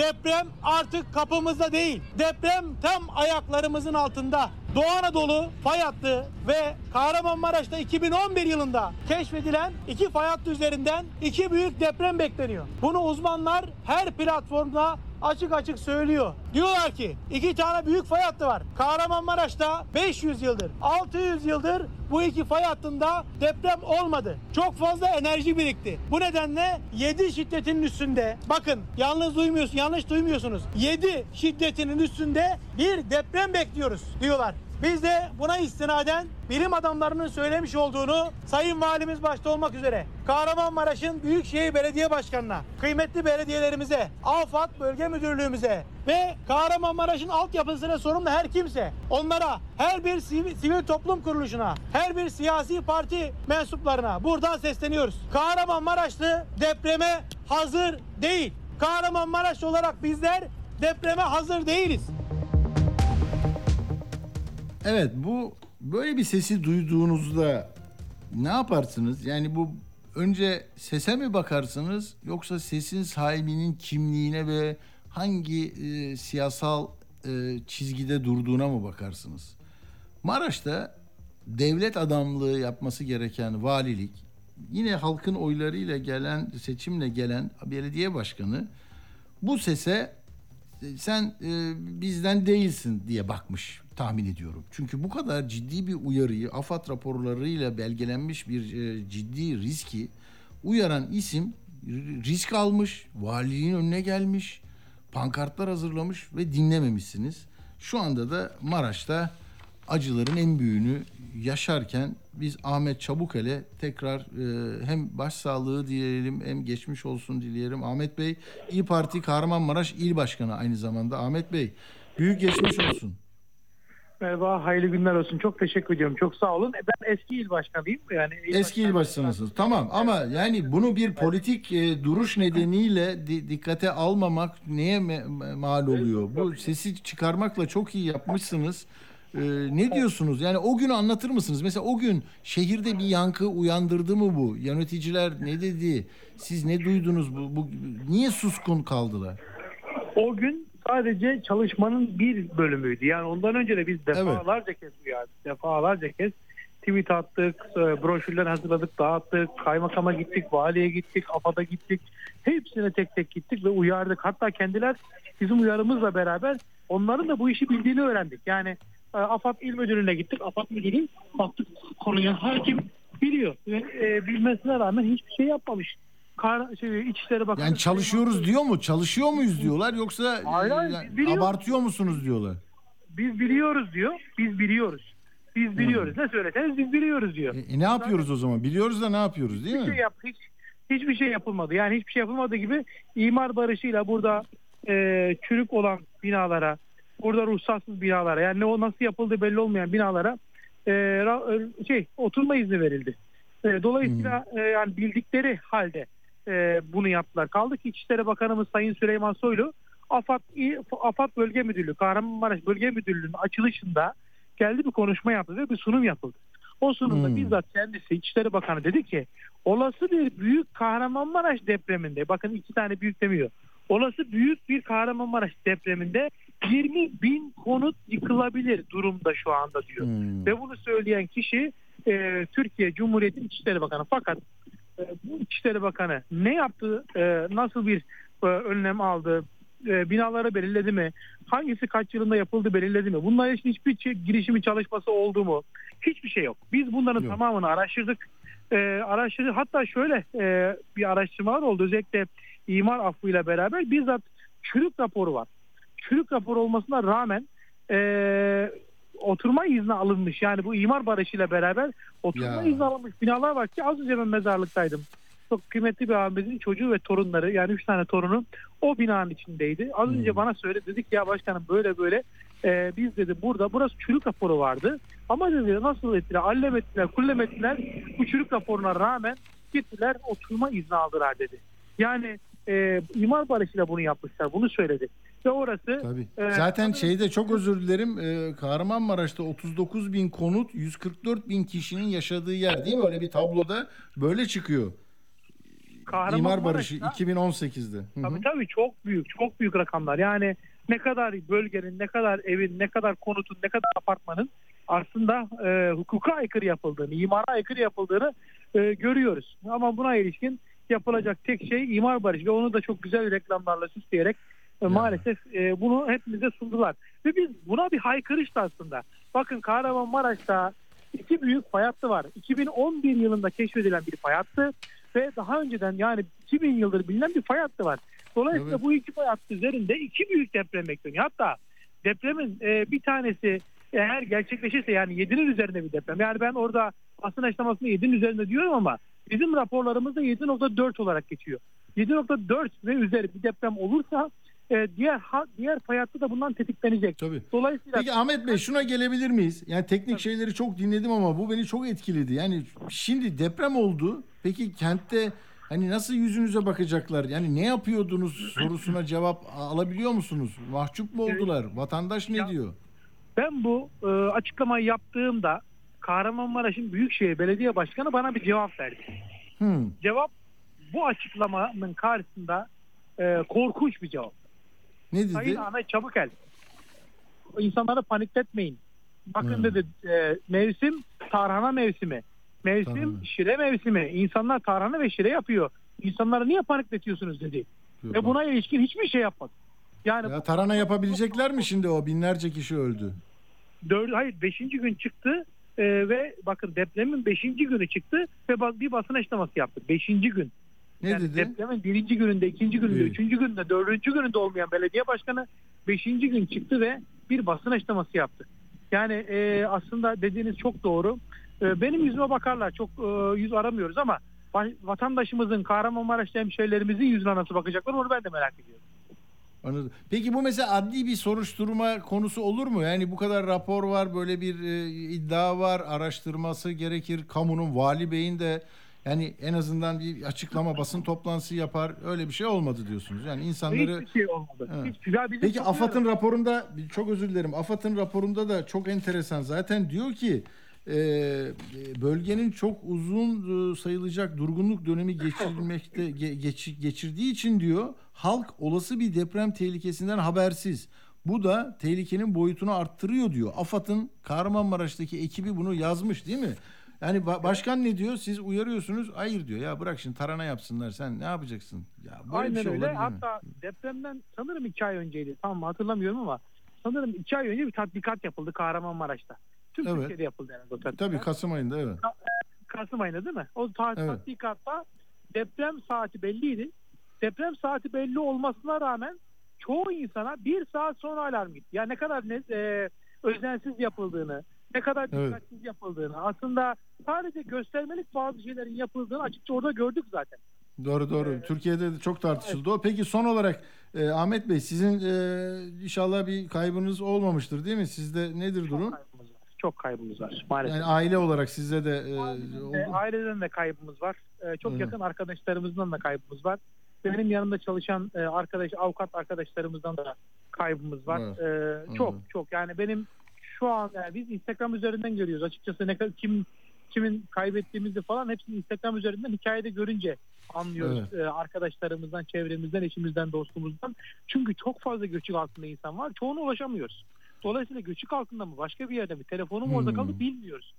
Deprem artık kapımızda değil. Deprem tam ayaklarımızın altında. Doğu Anadolu fay hattı ve Kahramanmaraş'ta 2011 yılında keşfedilen iki fay hattı üzerinden iki büyük deprem bekleniyor. Bunu uzmanlar her platformda açık açık söylüyor. Diyorlar ki iki tane büyük fay hattı var. Kahramanmaraş'ta 500 yıldır, 600 yıldır bu iki fay hattında deprem olmadı. Çok fazla enerji birikti. Bu nedenle 7 şiddetinin üstünde bakın yalnız duymuyorsun, yanlış duymuyorsunuz. 7 şiddetinin üstünde bir deprem bekliyoruz diyorlar. Biz de buna istinaden bilim adamlarının söylemiş olduğunu Sayın Valimiz başta olmak üzere Kahramanmaraş'ın Büyükşehir Belediye Başkanı'na, kıymetli belediyelerimize, AFAD Bölge Müdürlüğümüze ve Kahramanmaraş'ın altyapısına sorumlu her kimse onlara, her bir sivil, sivil toplum kuruluşuna, her bir siyasi parti mensuplarına buradan sesleniyoruz. Kahramanmaraşlı depreme hazır değil. Kahramanmaraş olarak bizler depreme hazır değiliz. Evet bu böyle bir sesi duyduğunuzda ne yaparsınız? Yani bu önce sese mi bakarsınız yoksa sesin sahibinin kimliğine ve hangi e, siyasal e, çizgide durduğuna mı bakarsınız? Maraş'ta devlet adamlığı yapması gereken valilik yine halkın oylarıyla gelen seçimle gelen belediye başkanı bu sese sen e, bizden değilsin diye bakmış tahmin ediyorum. Çünkü bu kadar ciddi bir uyarıyı AFAD raporlarıyla belgelenmiş bir e, ciddi riski uyaran isim risk almış, valiliğin önüne gelmiş, pankartlar hazırlamış ve dinlememişsiniz. Şu anda da Maraş'ta acıların en büyüğünü yaşarken biz Ahmet Çabukel'e tekrar e, hem başsağlığı dileyelim hem geçmiş olsun dileyelim. Ahmet Bey İyi Parti Kahramanmaraş İl Başkanı aynı zamanda. Ahmet Bey büyük geçmiş olsun. Merhaba, hayırlı günler olsun. Çok teşekkür ediyorum. Çok sağ olun. E, Ben eski il başkanıyım. Yani Eski il başkanısınız. Tamam ama yani bunu bir politik e, duruş nedeniyle di- dikkate almamak neye me- mal oluyor? Bu sesi çıkarmakla çok iyi yapmışsınız. E, ne diyorsunuz? Yani o günü anlatır mısınız? Mesela o gün şehirde bir yankı uyandırdı mı bu? Yöneticiler ne dedi? Siz ne duydunuz bu? bu niye suskun kaldılar? O gün sadece çalışmanın bir bölümüydü. Yani ondan önce de biz defalarca kez uyardık. Defalarca kez tweet attık, e, broşürler hazırladık, dağıttık, kaymakama gittik, valiye gittik, AFAD'a gittik. Hepsine tek tek gittik ve uyardık. Hatta kendiler bizim uyarımızla beraber onların da bu işi bildiğini öğrendik. Yani e, AFAD İl Müdürlüğü'ne gittik. AFAD Müdürü baktık konuya hakim biliyor. Ve e, bilmesine rağmen hiçbir şey yapmamış. Kar, şey, İçişleri Bakanı... Yani çalışıyoruz diyor mu? Çalışıyor muyuz diyorlar yoksa Hayır, hayır, e, yani biliyor. abartıyor musunuz diyorlar. Biz biliyoruz diyor. Biz biliyoruz. Biz biliyoruz. Ne söyleseniz biz biliyoruz diyor. E, e, ne yapıyoruz o zaman? Biliyoruz da ne yapıyoruz değil hiçbir şey mi? yap, hiç, hiçbir şey yapılmadı. Yani hiçbir şey yapılmadığı gibi imar barışıyla burada e, çürük olan binalara, burada ruhsatsız binalara, yani ne o nasıl yapıldığı belli olmayan binalara e, e, şey oturma izni verildi. E, dolayısıyla e, yani bildikleri halde e, bunu yaptılar. Kaldı ki İçişleri Bakanımız Sayın Süleyman Soylu AFAD, AFAD Bölge Müdürlüğü, Kahramanmaraş Bölge Müdürlüğü'nün açılışında geldi bir konuşma yaptı ve bir sunum yapıldı. O sunumda Hmm. bizzat kendisi İçişleri Bakanı dedi ki olası bir büyük Kahramanmaraş depreminde bakın iki tane büyük demiyor. Olası büyük bir Kahramanmaraş depreminde 20 bin konut yıkılabilir durumda şu anda diyor. Hmm. Ve bunu söyleyen kişi e, Türkiye Cumhuriyeti İçişleri Bakanı. Fakat e, bu İçişleri Bakanı ne yaptı, e, nasıl bir e, önlem aldı, e, binaları belirledi mi, hangisi kaç yılında yapıldı belirledi mi, bunlar için hiçbir girişimi çalışması oldu mu, hiçbir şey yok. Biz bunların Yok. tamamını araştırdık. E, araştırdık. Hatta şöyle e, bir araştırmalar oldu. Özellikle imar affıyla beraber bizzat çürük raporu var. Çürük raporu olmasına rağmen e, oturma izni alınmış. Yani bu imar barışıyla beraber oturma Ya. izni alınmış binalar var ki az önce ben mezarlıktaydım. Çok kıymetli bir abimizin çocuğu ve torunları yani üç tane torunu o binanın içindeydi. Az önce Hmm. bana söyledi dedik ya başkanım böyle böyle e, biz dedi burada burası çürük raporu vardı. Ama dedi nasıl ettiler allem ettiler kullem ettiler bu çürük raporuna rağmen gittiler oturma izni aldılar dedi. Yani e, imar barışıyla bunu yapmışlar bunu söyledi. Ve orası Tabii. e, Zaten şeyde çok özür dilerim. e, Kahramanmaraş'ta 39 bin konut 144 bin kişinin yaşadığı yer değil mi? Öyle bir tabloda böyle çıkıyor. İmar Barışı Kahramanmaraş'ta- 2018'de. Hı hı. Tabii tabii çok büyük, çok büyük rakamlar. Yani ne kadar bölgenin, ne kadar evin, ne kadar konutun, ne kadar apartmanın aslında e, hukuka aykırı yapıldığını, imara aykırı yapıldığını e, görüyoruz. Ama buna ilişkin yapılacak tek şey imar barışı ve onu da çok güzel reklamlarla süsleyerek e, maalesef e, bunu hepimize sundular. Ve biz buna bir haykırıştı aslında. Bakın Kahramanmaraş'ta iki büyük fay hattı var. 2011 yılında keşfedilen bir fay hattı ve daha önceden yani 2000 yıldır bilinen bir fay hattı var. Dolayısıyla Evet. bu iki fay hattı üzerinde iki büyük deprem bekleniyor. Hatta depremin e, bir tanesi eğer gerçekleşirse yani 7'nin üzerinde bir deprem. Yani ben orada basın açıklamasında 7'nin üzerinde diyorum ama bizim raporlarımızda 7.4 olarak geçiyor. 7.4 ve üzeri bir deprem olursa e, diğer ha- diğer fay hattı da bundan tetiklenecek. Tabii. Dolayısıyla Peki Ahmet Bey şuna gelebilir miyiz? Yani teknik şeyleri çok dinledim ama bu beni çok etkiledi. Yani şimdi deprem oldu. Peki kentte hani nasıl yüzünüze bakacaklar? Yani ne yapıyordunuz sorusuna cevap alabiliyor musunuz? Mahcup mu oldular? Vatandaş ne Ya- diyor? Ben bu e, açıklamayı yaptığımda Kahramanmaraş'ın Büyükşehir Belediye Başkanı bana bir cevap verdi. Hmm. Cevap bu açıklamanın karşısında e, korkunç bir cevap. Ne Sayın dedi? Ahmet Çabıkel insanları panikletmeyin. Bakın Hmm. dedi e, mevsim tarhana mevsimi. Mevsim Tarhana. şire mevsimi. İnsanlar tarhana ve şire yapıyor. İnsanları niye panikletiyorsunuz dedi. Ve buna ilişkin hiçbir şey yapmadı. Yani Ya tarana yapabilecekler mi şimdi o binlerce kişi öldü? dördü, hayır beşinci gün çıktı e, ve bakın depremin beşinci günü çıktı ve bir basın açıklaması yaptı. Beşinci gün. Ne yani dedi? depremin birinci gününde, ikinci gününde, Evet. üçüncü gününde, dördüncü gününde olmayan belediye başkanı beşinci gün çıktı ve bir basın açıklaması yaptı. Yani e, aslında dediğiniz çok doğru. E, benim yüzüme bakarlar. Çok e, yüz aramıyoruz ama va- vatandaşımızın, Kahramanmaraş'ta hemşehrilerimizin yüzüne nasıl bakacaklar onu ben de merak ediyorum. Anladım. Peki bu mesela adli bir soruşturma konusu olur mu? Yani bu kadar rapor var, böyle bir e, iddia var, araştırması gerekir. Kamunun, vali beyin de yani en azından bir açıklama, basın toplantısı yapar. Öyle bir şey olmadı diyorsunuz. Yani insanları... Hiçbir şey olmadı. Hiçbir, ya bizim Peki AFAD'ın raporunda, çok özür dilerim, AFAD'ın raporunda da çok enteresan. Zaten diyor ki e, bölgenin çok uzun e, sayılacak durgunluk dönemi geçirmekte ge- geç- geçirdiği için diyor halk olası bir deprem tehlikesinden habersiz. Bu da tehlikenin boyutunu arttırıyor diyor. AFAD'ın Kahramanmaraş'taki ekibi bunu yazmış değil mi? Yani ba- başkan ne diyor? Siz uyarıyorsunuz. Hayır diyor. Ya bırak şimdi tarana yapsınlar. Sen ne yapacaksın? Ya böyle bir Aynen şey öyle. olabilir mi? Hatta depremden sanırım iki ay önceydi. Tam hatırlamıyorum ama sanırım iki ay önce bir tatbikat yapıldı Kahramanmaraş'ta. Tüm Evet. Türkiye'de yapıldı herhalde o tatbikat. Tabii Kasım ayında evet. Kasım ayında değil mi? O ta- Evet. tatbikatta deprem saati belliydi. Deprem saati belli olmasına rağmen çoğu insana bir saat sonra alarm gitti. Yani ne kadar ne, e, özensiz yapıldığını, ne kadar Evet. dikkatsiz yapıldığını, aslında sadece göstermelik bazı şeylerin yapıldığını açıkça orada gördük zaten. Doğru doğru. Türkiye'de de çok tartışıldı o. Peki son olarak e, Ahmet Bey sizin e, inşallah bir kaybınız olmamıştır değil mi? Sizde nedir durum? Kaybımız. Çok kaybımız var maalesef. Yani aile olarak sizde de e, E, aileden de kaybımız var. E, çok Evet. yakın arkadaşlarımızdan da kaybımız var. Benim yanımda çalışan e, arkadaş, avukat arkadaşlarımızdan da kaybımız var. Evet. E, çok Evet. çok yani benim şu an yani biz Instagram üzerinden görüyoruz açıkçası ne kadar kim kimin kaybettiğimizi falan hepsini Instagram üzerinden hikayede görünce anlıyoruz E, arkadaşlarımızdan, çevremizden, eşimizden, dostumuzdan. Çünkü çok fazla göçük altında insan var. Çoğuna ulaşamıyoruz. Dolayısıyla göçük altında mı başka bir yerde mi telefonu mu orada Hmm. kaldı bilmiyoruz.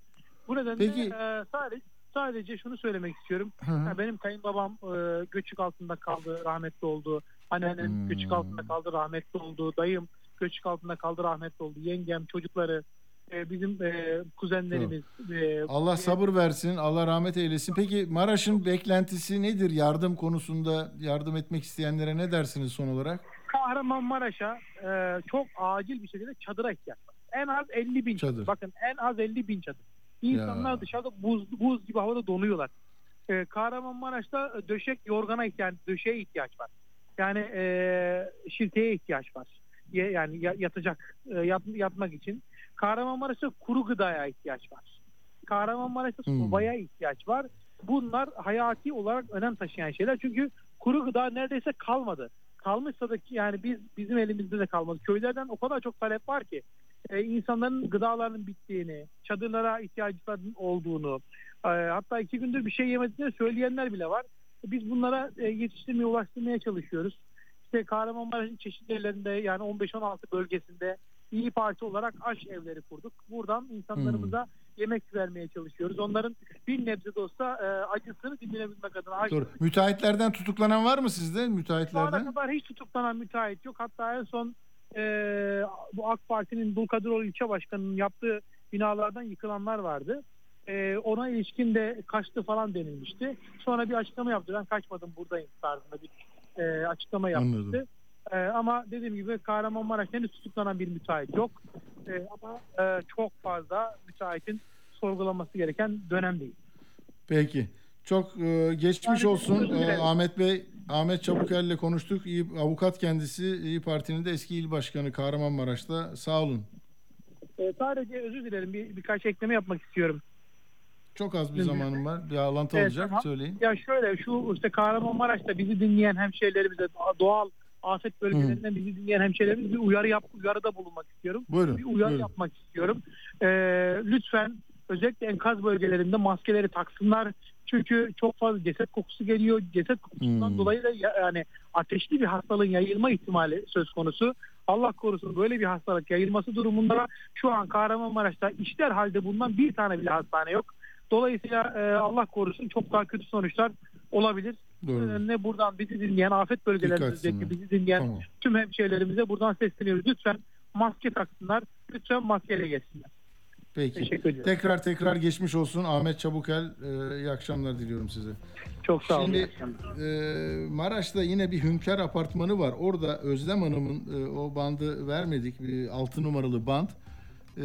Bu nedenle Peki- e, sadece sadece şunu söylemek istiyorum. Hı hı. Ya benim kayınbabam e, göçük altında kaldı, rahmetli oldu. Anneannem Hmm. göçük altında kaldı, rahmetli oldu. Dayım göçük altında kaldı, rahmetli oldu. Yengem, çocukları, e, bizim e, kuzenlerimiz. e, Allah sabır versin, Allah rahmet eylesin. Peki Maraş'ın beklentisi nedir yardım konusunda? Yardım etmek isteyenlere ne dersiniz son olarak? Kahramanmaraş'a e, çok acil bir şekilde çadıra ihtiyaç var. En az 50 bin Çadır. çadır. Bakın en az 50 bin çadır. İnsanlar Ya. dışarıda buz, buz gibi havada donuyorlar. E, Kahramanmaraş'ta döşek yorgana ihtiyaç, döşeğe ihtiyaç var. Yani e, şilteye ihtiyaç var. Yani ya- yatacak, e, yat, yatmak için. Kahramanmaraş'ta kuru gıdaya ihtiyaç var. Kahramanmaraş'ta Hmm. sobaya ihtiyaç var. Bunlar hayati olarak önem taşıyan şeyler. Çünkü kuru gıda neredeyse kalmadı. Kalmışsa da yani biz bizim elimizde de kalmadı. Köylerden o kadar çok talep var ki e, insanların gıdalarının bittiğini, çadırlara ihtiyaclarının olduğunu, e, hatta iki gündür bir şey yemediğini söyleyenler bile var. Biz bunlara e, yetiştirmeye, ulaştırmaya çalışıyoruz. İşte Kahramanmaraş'ın çeşitli yerlerinde yani 15-16 bölgesinde iyi Parti olarak aş evleri kurduk. Buradan insanlarımıza yemek vermeye çalışıyoruz. Onların bir nebze de olsa e, acısını dinlenebilmek adına. Doğru. Müteahhitlerden tutuklanan var mı sizde? şu ana Müteahhitlerden? kadar hiç tutuklanan müteahhit yok. Hatta en son e, bu AK Parti'nin Dulkadiroğlu ilçe başkanının yaptığı binalardan yıkılanlar vardı. E, ona ilişkin de kaçtı falan denilmişti. Sonra bir açıklama yaptı. Ben kaçmadım buradayım tarzında bir e, açıklama yapmıştı. Anladım. E, ama dediğim gibi Kahramanmaraş'ta henüz tutuklanan bir müteahhit yok. E, ama e, çok fazla müteahhitin sorgulanması gereken dönemdeyiz. Peki. Çok e, geçmiş olsun E. Ahmet Bey. Ahmet Çabukel ile konuştuk. İyi, avukat kendisi. İyi Parti'nin de eski il başkanı Kahramanmaraş'ta. Sağ olun. E, sadece özür dilerim bir, birkaç ekleme yapmak istiyorum. Çok az bir zamanım var. Bir alıntı Evet, olacak. tamam. Söyleyin. Ya şöyle şu işte Kahramanmaraş'ta bizi dinleyen hemşehrilerimize doğal afet bölgelerinden bizi dinleyen hemşehrilerimiz bir uyarı yap uyarıda bulunmak istiyorum. Buyurun. Bir uyarı buyurun. yapmak istiyorum. Ee, lütfen özellikle enkaz bölgelerinde maskeleri taksınlar. Çünkü çok fazla ceset kokusu geliyor. Ceset kokusundan Hmm. dolayı da ya- yani ateşli bir hastalığın yayılma ihtimali söz konusu. Allah korusun böyle bir hastalık yayılması durumunda şu an Kahramanmaraş'ta işler halde bulunan bir tane bile hastane yok. Dolayısıyla e, Allah korusun çok daha kötü sonuçlar olabilir. Doğru. Ne buradan bizi dinleyen afet bölgelerimizdeki bizi dinleyen Tamam. tüm hemşehrilerimize buradan sesleniyoruz. Lütfen maske taksınlar. Lütfen maskeyle geçsinler. Peki. Teşekkür. Tekrar tekrar geçmiş olsun. Ahmet Çabukel. e, iyi akşamlar diliyorum size. Çok sağ olun. Şimdi e, Maraş'ta yine bir hünkâr apartmanı var. Orada Özlem Hanım'ın e, o bandı vermedik. Bir 6 numaralı band. E,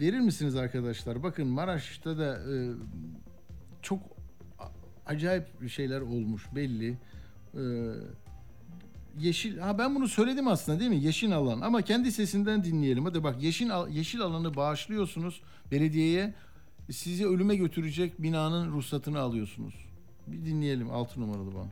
verir misiniz arkadaşlar? Bakın Maraş'ta da e, çok acayip şeyler olmuş belli. E, yeşil ha ben bunu söyledim aslında değil mi? Yeşil alan ama kendi sesinden dinleyelim. Hadi bak yeşil yeşil alanı bağışlıyorsunuz belediyeye. Sizi ölüme götürecek binanın ruhsatını alıyorsunuz. Bir dinleyelim 6 numaralı band.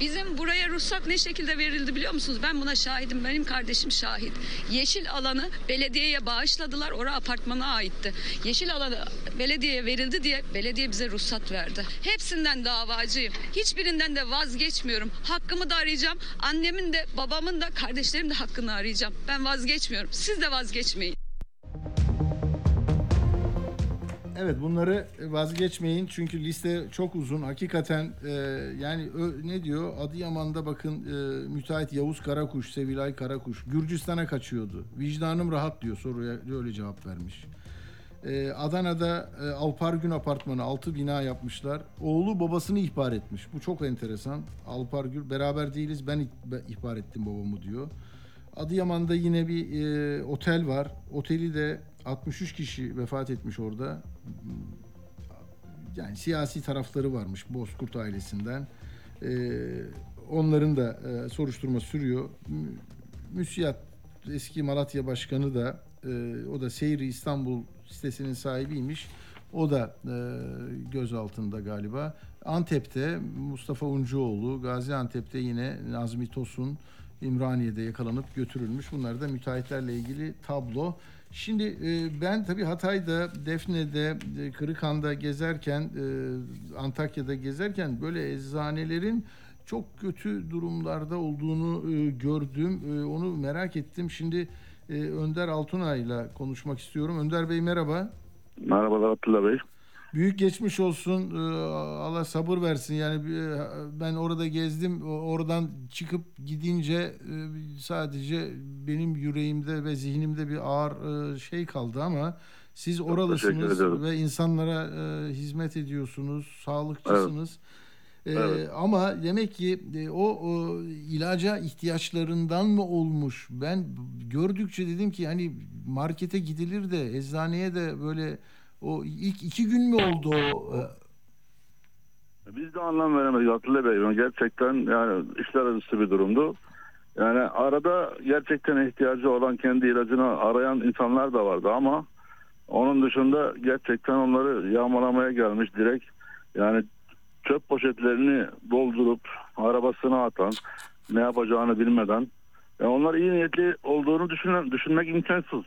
Bizim buraya ruhsat ne şekilde verildi biliyor musunuz? Ben buna şahidim. Benim kardeşim şahit. Yeşil alanı belediyeye bağışladılar. Orası apartmana aitti. Yeşil alanı belediyeye verildi diye belediye bize ruhsat verdi. Hepsinden davacıyım. Hiçbirinden de vazgeçmiyorum. Hakkımı da arayacağım. Annemin de babamın da kardeşlerimin de hakkını arayacağım. Ben vazgeçmiyorum. Siz de vazgeçmeyin. Evet bunları vazgeçmeyin çünkü liste çok uzun. Hakikaten e, yani ö- ne diyor? Adıyaman'da bakın e, müteahhit Yavuz Karakuş, Sevilay Karakuş Gürcistan'a kaçıyordu. Vicdanım rahat diyor soruya öyle cevap vermiş. E, Adana'da e, Alpargün apartmanı 6 bina yapmışlar. Oğlu babasını ihbar etmiş. Bu çok enteresan. Alpargül beraber değiliz ben ihbar ettim babamı diyor. Adıyaman'da yine bir e, otel var. Oteli de 63 kişi vefat etmiş orada. Yani siyasi tarafları varmış Bozkurt ailesinden. E, onların da e, soruşturma sürüyor. Mü- Müsiyat eski Malatya Başkanı da e, o da Seyri İstanbul sitesinin sahibiymiş. O da e, gözaltında galiba. Antep'te Mustafa Uncuoğlu, Gaziantep'te yine Nazmi Tosun, İmraniye'de yakalanıp götürülmüş. Bunlar da müteahhitlerle ilgili tablo. Şimdi e, ben tabii Hatay'da, Defne'de, e, Kırıkhan'da gezerken, e, Antakya'da gezerken böyle eczanelerin çok kötü durumlarda olduğunu gördüm. Onu merak ettim. Şimdi Önder Altunay'la konuşmak istiyorum. Önder Bey merhaba. Merhabalar Atilla Bey. Büyük geçmiş olsun. Ee, Allah sabır versin. Yani bir- ben orada gezdim. Oradan çıkıp gidince e, sadece benim yüreğimde ve zihnimde bir ağır e, şey kaldı ama siz oralısınız ve insanlara e, hizmet ediyorsunuz. Sağlıkçısınız. Ee, Evet. Ama demek ki e, o, o ilaca ihtiyaçlarından mı olmuş? Ben gördükçe dedim ki hani markete gidilir de eczaneye de böyle o ilk iki gün mü oldu o? e, Biz de anlam veremedik Atilla Bey. Gerçekten yani işler acısı bir durumdu. Yani arada gerçekten ihtiyacı olan kendi ilacını arayan insanlar da vardı ama onun dışında gerçekten onları yağmalamaya gelmiş direkt. Yani çöp poşetlerini doldurup arabasına atan, ne yapacağını bilmeden. Yani onlar iyi niyetli olduğunu düşünmek imkansız.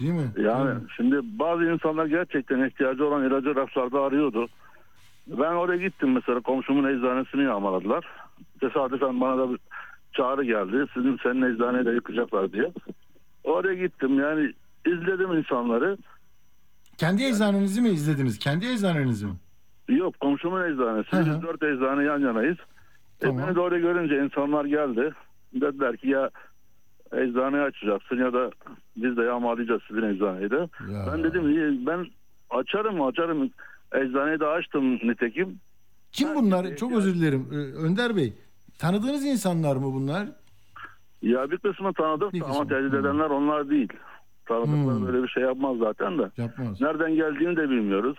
Değil mi? Yani Değil mi? şimdi bazı insanlar gerçekten ihtiyacı olan ilacı raflarda arıyordu. Ben oraya gittim mesela komşumun eczanesini yağmaladılar. Tesadüfen bana da bir çağrı geldi. Sizin senin eczaneyi de yıkacaklar diye. Oraya gittim yani izledim insanları. Kendi eczanenizi mi izlediniz? Kendi eczanenizi mi? Yok komşumun eczanesi. Hı hı. Biz dört eczane yan yanayız. Tamam. E beni de oraya görünce insanlar geldi. Dediler ki ya eczaneyi açacaksın ya da biz de yağmalayacağız sizin eczaneyi de. Ya. Ben dedim ben açarım açarım. Eczaneyi de açtım nitekim. Kim bunlar? Çok özür dilerim. Ee, Önder Bey, tanıdığınız insanlar mı bunlar? Ya bir kısmı tanıdık Bir kısmı, ama tehdit hı. edenler onlar değil. Tanıdıklar Hmm. böyle bir şey yapmaz zaten de. Yapmaz. Nereden geldiğini de bilmiyoruz.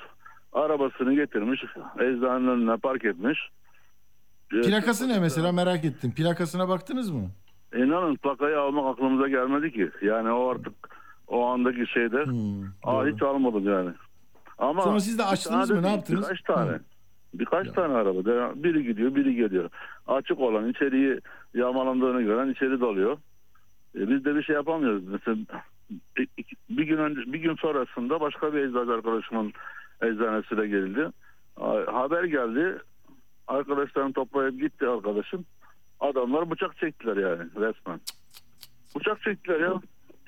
Arabasını getirmiş, eczanenin önüne park etmiş. Plakası ne mesela merak ettim. Plakasına baktınız mı? İnanın plakayı almak aklımıza gelmedi ki. Yani o artık o andaki şeyde Hmm, aa, hiç almadım yani. Ama Sonra siz de açtınız mı? Ne yaptınız? Birkaç tane. Hı. Birkaç Ya. tane araba. Biri gidiyor, biri geliyor. Açık olan içeriği yağmalandığını gören içeri dalıyor. E, biz de bir şey yapamıyoruz. Mesela bir, gün önce, bir gün sonrasında başka bir eczacı arkadaşımın eczanesine geldi. Ha- Haber geldi. Arkadaşlarını toplayıp gitti arkadaşım. Adamlar bıçak çektiler yani resmen. Bıçak çektiler ya.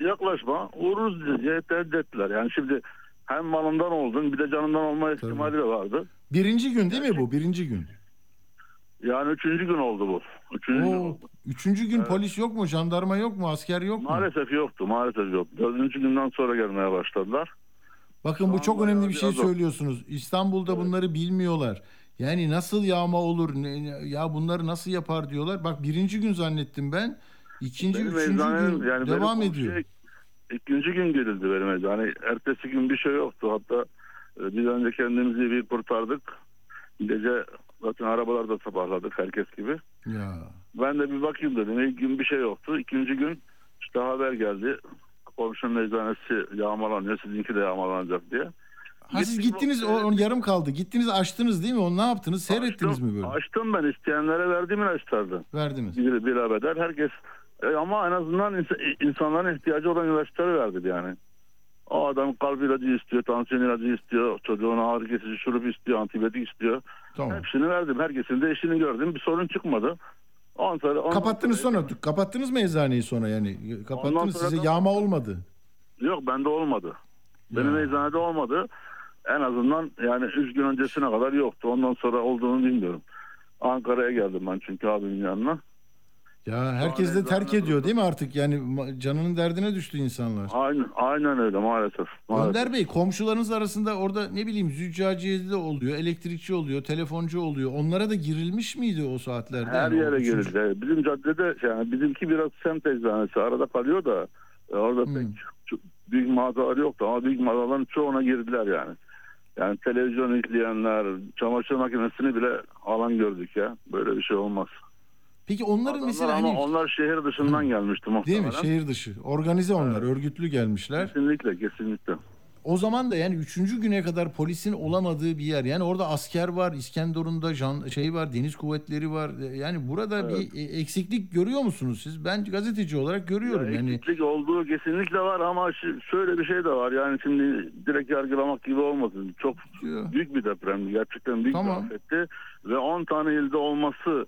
Yaklaşma. Vururuz diye tehdit ettiler. Yani şimdi hem malından oldun bir de canından olma ihtimali de vardı. Birinci gün değil mi bu? Birinci gün. Yani üçüncü gün oldu bu. Üçüncü gün Oo, oldu. üçüncü gün polis yok mu? Jandarma yok mu? Asker yok mu? Maalesef yoktu. Maalesef yoktu. Dördüncü günden sonra gelmeye başladılar. Bakın bu çok önemli bir şey söylüyorsunuz. İstanbul'da bunları bilmiyorlar. Yani nasıl yağma olur? ne- ya bunları nasıl yapar diyorlar. Bak birinci gün zannettim ben. İkinci, Benim üçüncü eczanem, gün yani devam ediyor. komşuya İkinci gün girildi benim eczane. Ertesi gün bir şey yoktu. Hatta e, biz önce kendimizi bir kurtardık. Gece zaten arabalarda sabahladık herkes gibi. Ya. Ben de bir bakayım dedim. İlk gün bir şey yoktu. İkinci gün işte haber geldi. Komşunun eczanesi yağmalanıyor. Sizinki de yağmalanacak diye. Ha siz gittiniz o, onu yarım kaldı. Gittiniz açtınız değil mi? Onu ne yaptınız? Seyrettiniz Açtım- mi böyle? Açtım ben isteyenlere verdiğim ilaçlardı. Verdiniz. Bir, bir bedel herkes e, ama en azından ins- insanların ihtiyacı olan ilaçları verdi yani. O adam kalp ilacı istiyor, tansiyon ilacı istiyor, çocuğuna ağrı kesici şurup istiyor, antibiyotik istiyor. Tamam. Hepsini verdim. Herkesin de işini gördüm. Bir sorun çıkmadı. Ondan sonra, ondan Kapattınız sonra. Kapattınız mı eczaneyi sonra yani? Kapattınız sonra size yağma olmadı. Yok bende olmadı. Benim Ya. eczanede olmadı. En azından yani 3 gün öncesine kadar yoktu. Ondan sonra olduğunu bilmiyorum. Ankara'ya geldim ben çünkü abimin yanına. Ya herkes de terk ediyor değil mi artık? Yani canının derdine düştü insanlar. Aynen, aynen öyle maalesef. maalesef. Önder Bey komşularınız arasında orada ne bileyim züccaciyeci de oluyor, elektrikçi oluyor, telefoncu oluyor. Onlara da girilmiş miydi o saatlerde? Her Yani yere girildi. Bizim caddede yani bizimki biraz semt eczanesi arada kalıyor da e, orada Hmm. pek büyük mağazalar yoktu ama büyük mağazaların çoğuna girdiler yani. Yani televizyon izleyenler, çamaşır makinesini bile alan gördük ya. Böyle bir şey olmaz. Peki onların Adamlar mesela ama hani onlar şehir dışından gelmişti değil muhtemelen. mi? Şehir dışı. Organize onlar, örgütlü gelmişler. Kesinlikle, kesinlikle. O zaman da yani üçüncü güne kadar polisin olamadığı bir yer. Yani orada asker var, İskenderun'da jan, şey var, deniz kuvvetleri var. Yani burada bir e, eksiklik görüyor musunuz siz? Ben gazeteci olarak görüyorum. Ya yani eksiklik olduğu kesinlikle var ama şöyle bir şey de var. Yani şimdi direkt yargılamak gibi olmasın. Çok Ya. büyük bir depremdi. Gerçekten büyük Tamam. bir afetti. Ve 10 tane ilde olması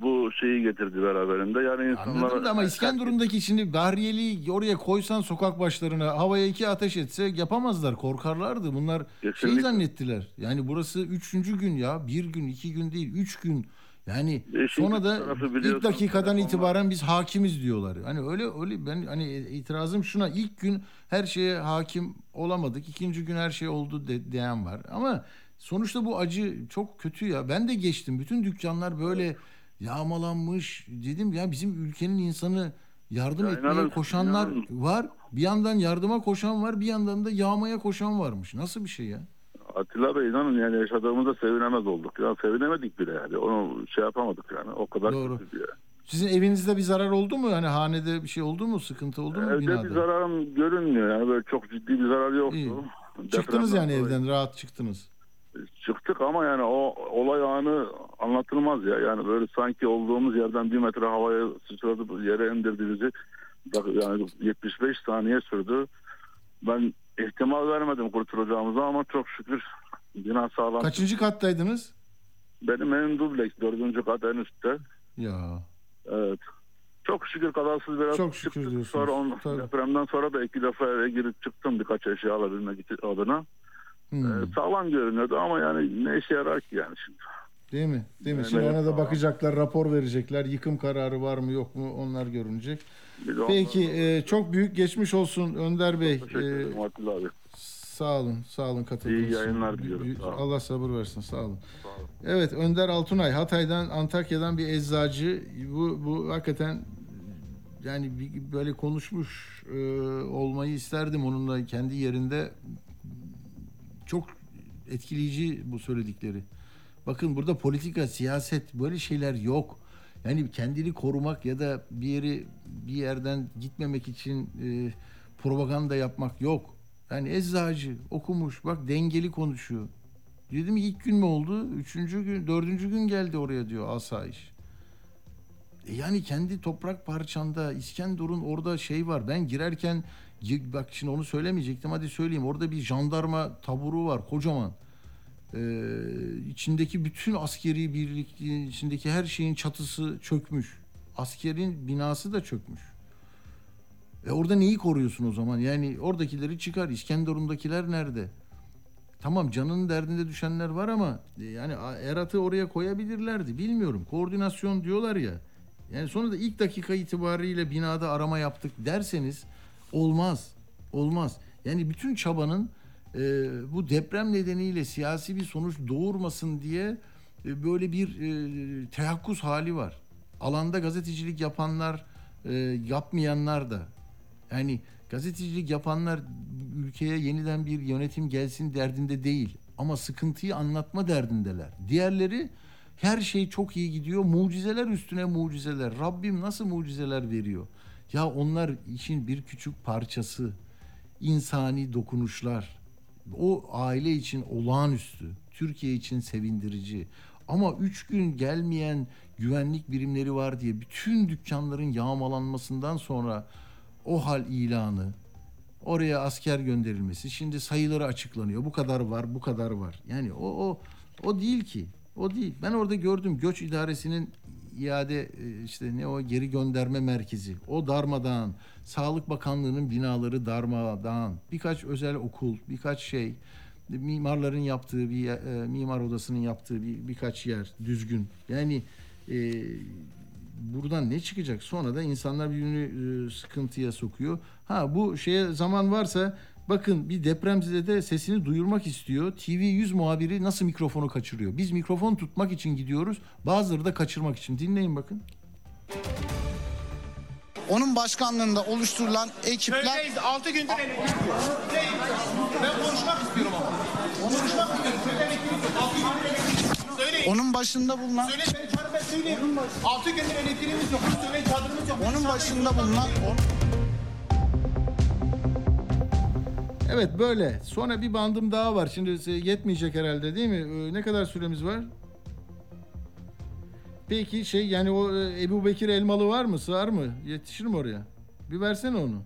bu şeyi getirdi beraberinde. Yani insanlar... Anladım da ama İskenderun'daki şimdi Bahriyeli oraya koysan sokak başlarına havaya iki ateş etse yapamazlar korkarlardı. Bunlar şey Kesinlikle. zannettiler. Yani burası üçüncü gün ya bir gün iki gün değil üç gün. Yani E, sonra da ilk dakikadan telefonla- itibaren biz hakimiz diyorlar. Hani öyle öyle ben hani itirazım şuna ilk gün her şeye hakim olamadık. ikinci gün her şey oldu de, diyen var. Ama sonuçta bu acı çok kötü ya. Ben de geçtim. Bütün dükkanlar böyle yağmalanmış. Dedim ya bizim ülkenin insanı yardım Ya etmeye inanın- koşanlar inanın. var. Bir yandan yardıma koşan var, bir yandan da yağmaya koşan varmış. Nasıl bir şey ya? Atilla Bey inanın yani yaşadığımızda sevinemez olduk. Ya sevinemedik bile yani. Onu şey yapamadık yani. O kadar Doğru. yani. Sizin evinizde bir zarar oldu mu? Yani hanede bir şey oldu mu? Sıkıntı oldu mu Evde binada? bir zararım görünmüyor yani. Böyle çok ciddi bir zarar yoktu. İyi. Depremden Çıktınız yani dolayı- evden rahat çıktınız. Çıktık ama yani o olay anı anlatılmaz ya. Yani böyle sanki olduğumuz yerden bir metre havaya sıçradı yere indirdi bizi. Yani 75 saniye sürdü. Ben ihtimal vermedim kurtulacağımıza ama çok şükür bina sağlam. Kaçıncı kattaydınız? Benim evim dubleks dördüncü kat en üstte. Ya Evet. Çok şükür kadarsız biraz Çok şükür çıktık. diyorsunuz. Sonra on, Tabii. depremden sonra da iki defa eve girip çıktım birkaç eşya alabilmek adına. Hmm. Ee, sağlam görünüyordu ama yani ne işe yarar ki yani şimdi. değil mi? Değil mi? Evet, Şimdi ona da bakacaklar, rapor verecekler. Yıkım kararı var mı yok mu onlar görünecek. Peki e, çok büyük geçmiş olsun Önder Bey. Teşekkür E, ederim Atilla abi. Sağ olun, sağ olun katıldığınız İyi için. yayınlar diliyorum, sağ olun. Allah sabır versin, sağ olun. Sağ olun. Evet, Önder Altunay, Hatay'dan, Antakya'dan bir eczacı. Bu, bu hakikaten yani böyle konuşmuş e, olmayı isterdim onunla kendi yerinde. Çok etkileyici bu söyledikleri. Bakın burada politika, siyaset böyle şeyler yok. Yani kendini korumak ya da bir yeri bir yerden gitmemek için e, propaganda yapmak yok. Yani eczacı okumuş bak dengeli konuşuyor. Dedim ilk gün mü oldu? Üçüncü gün, dördüncü gün geldi oraya diyor asayiş. E yani kendi toprak parçanda İskenderun orada şey var. Ben girerken gi- bak şimdi onu söylemeyecektim hadi söyleyeyim. Orada bir jandarma taburu var kocaman. Ee, içindeki bütün askeri birlik içindeki her şeyin çatısı çökmüş. Askerin binası da çökmüş. E orada neyi koruyorsun o zaman? Yani oradakileri çıkar. İskenderun'dakiler nerede? Tamam canının derdinde düşenler var ama e, yani Erat'ı oraya koyabilirlerdi. Bilmiyorum. Koordinasyon diyorlar ya. Yani sonra da ilk dakika itibariyle binada arama yaptık derseniz olmaz. Olmaz. Yani bütün çabanın e, bu deprem nedeniyle siyasi bir sonuç doğurmasın diye e, böyle bir e, teyakkuz hali var. Alanda gazetecilik yapanlar, e, yapmayanlar da. Yani gazetecilik yapanlar ülkeye yeniden bir yönetim gelsin derdinde değil. Ama sıkıntıyı anlatma derdindeler. Diğerleri her şey çok iyi gidiyor. Mucizeler üstüne mucizeler. Rabbim nasıl mucizeler veriyor? Ya onlar işin bir küçük parçası. İnsani dokunuşlar. O aile için olağanüstü, Türkiye için sevindirici. Ama üç gün gelmeyen güvenlik birimleri var diye bütün dükkanların yağmalanmasından sonra o hal ilanı, oraya asker gönderilmesi, şimdi sayıları açıklanıyor. Bu kadar var, bu kadar var. Yani o o o değil ki. O değil. Ben orada gördüm göç idaresinin iade e, işte ne o geri gönderme merkezi. O darmadağın. Sağlık Bakanlığı'nın binaları darmadağın. Birkaç özel okul, birkaç şey. Mimarların yaptığı bir e, mimar odasının yaptığı bir birkaç yer düzgün. Yani e, buradan ne çıkacak? Sonra da insanlar birbirini e, sıkıntıya sokuyor. Ha bu şeye zaman varsa bakın bir depremzede sesini duyurmak istiyor. TV 100 muhabiri nasıl mikrofonu kaçırıyor? Biz mikrofon tutmak için gidiyoruz. Bazıları da kaçırmak için. Dinleyin bakın. Onun başkanlığında oluşturulan ekipler... Köydeyiz 6 gündür elektrik yok. Ben konuşmak istiyorum ama. Konuşmak istiyorum. Köyde elektrik yok. 6 gündür elektrik yok. Söyleyin. Onun başında bulunan... Söyleyin ben söyleyeyim. 6 gündür elektriğimiz yok. Söyleyin çadırımız yok. Onun başında bulunan... Evet böyle. Sonra bir bandım daha var. Şimdi yetmeyecek herhalde değil mi? Ee, Ne kadar süremiz var? Peki şey yani o e, Ebu Bekir Elmalı var mı? Sığar mı? Yetişir mi oraya? Bir versene onu.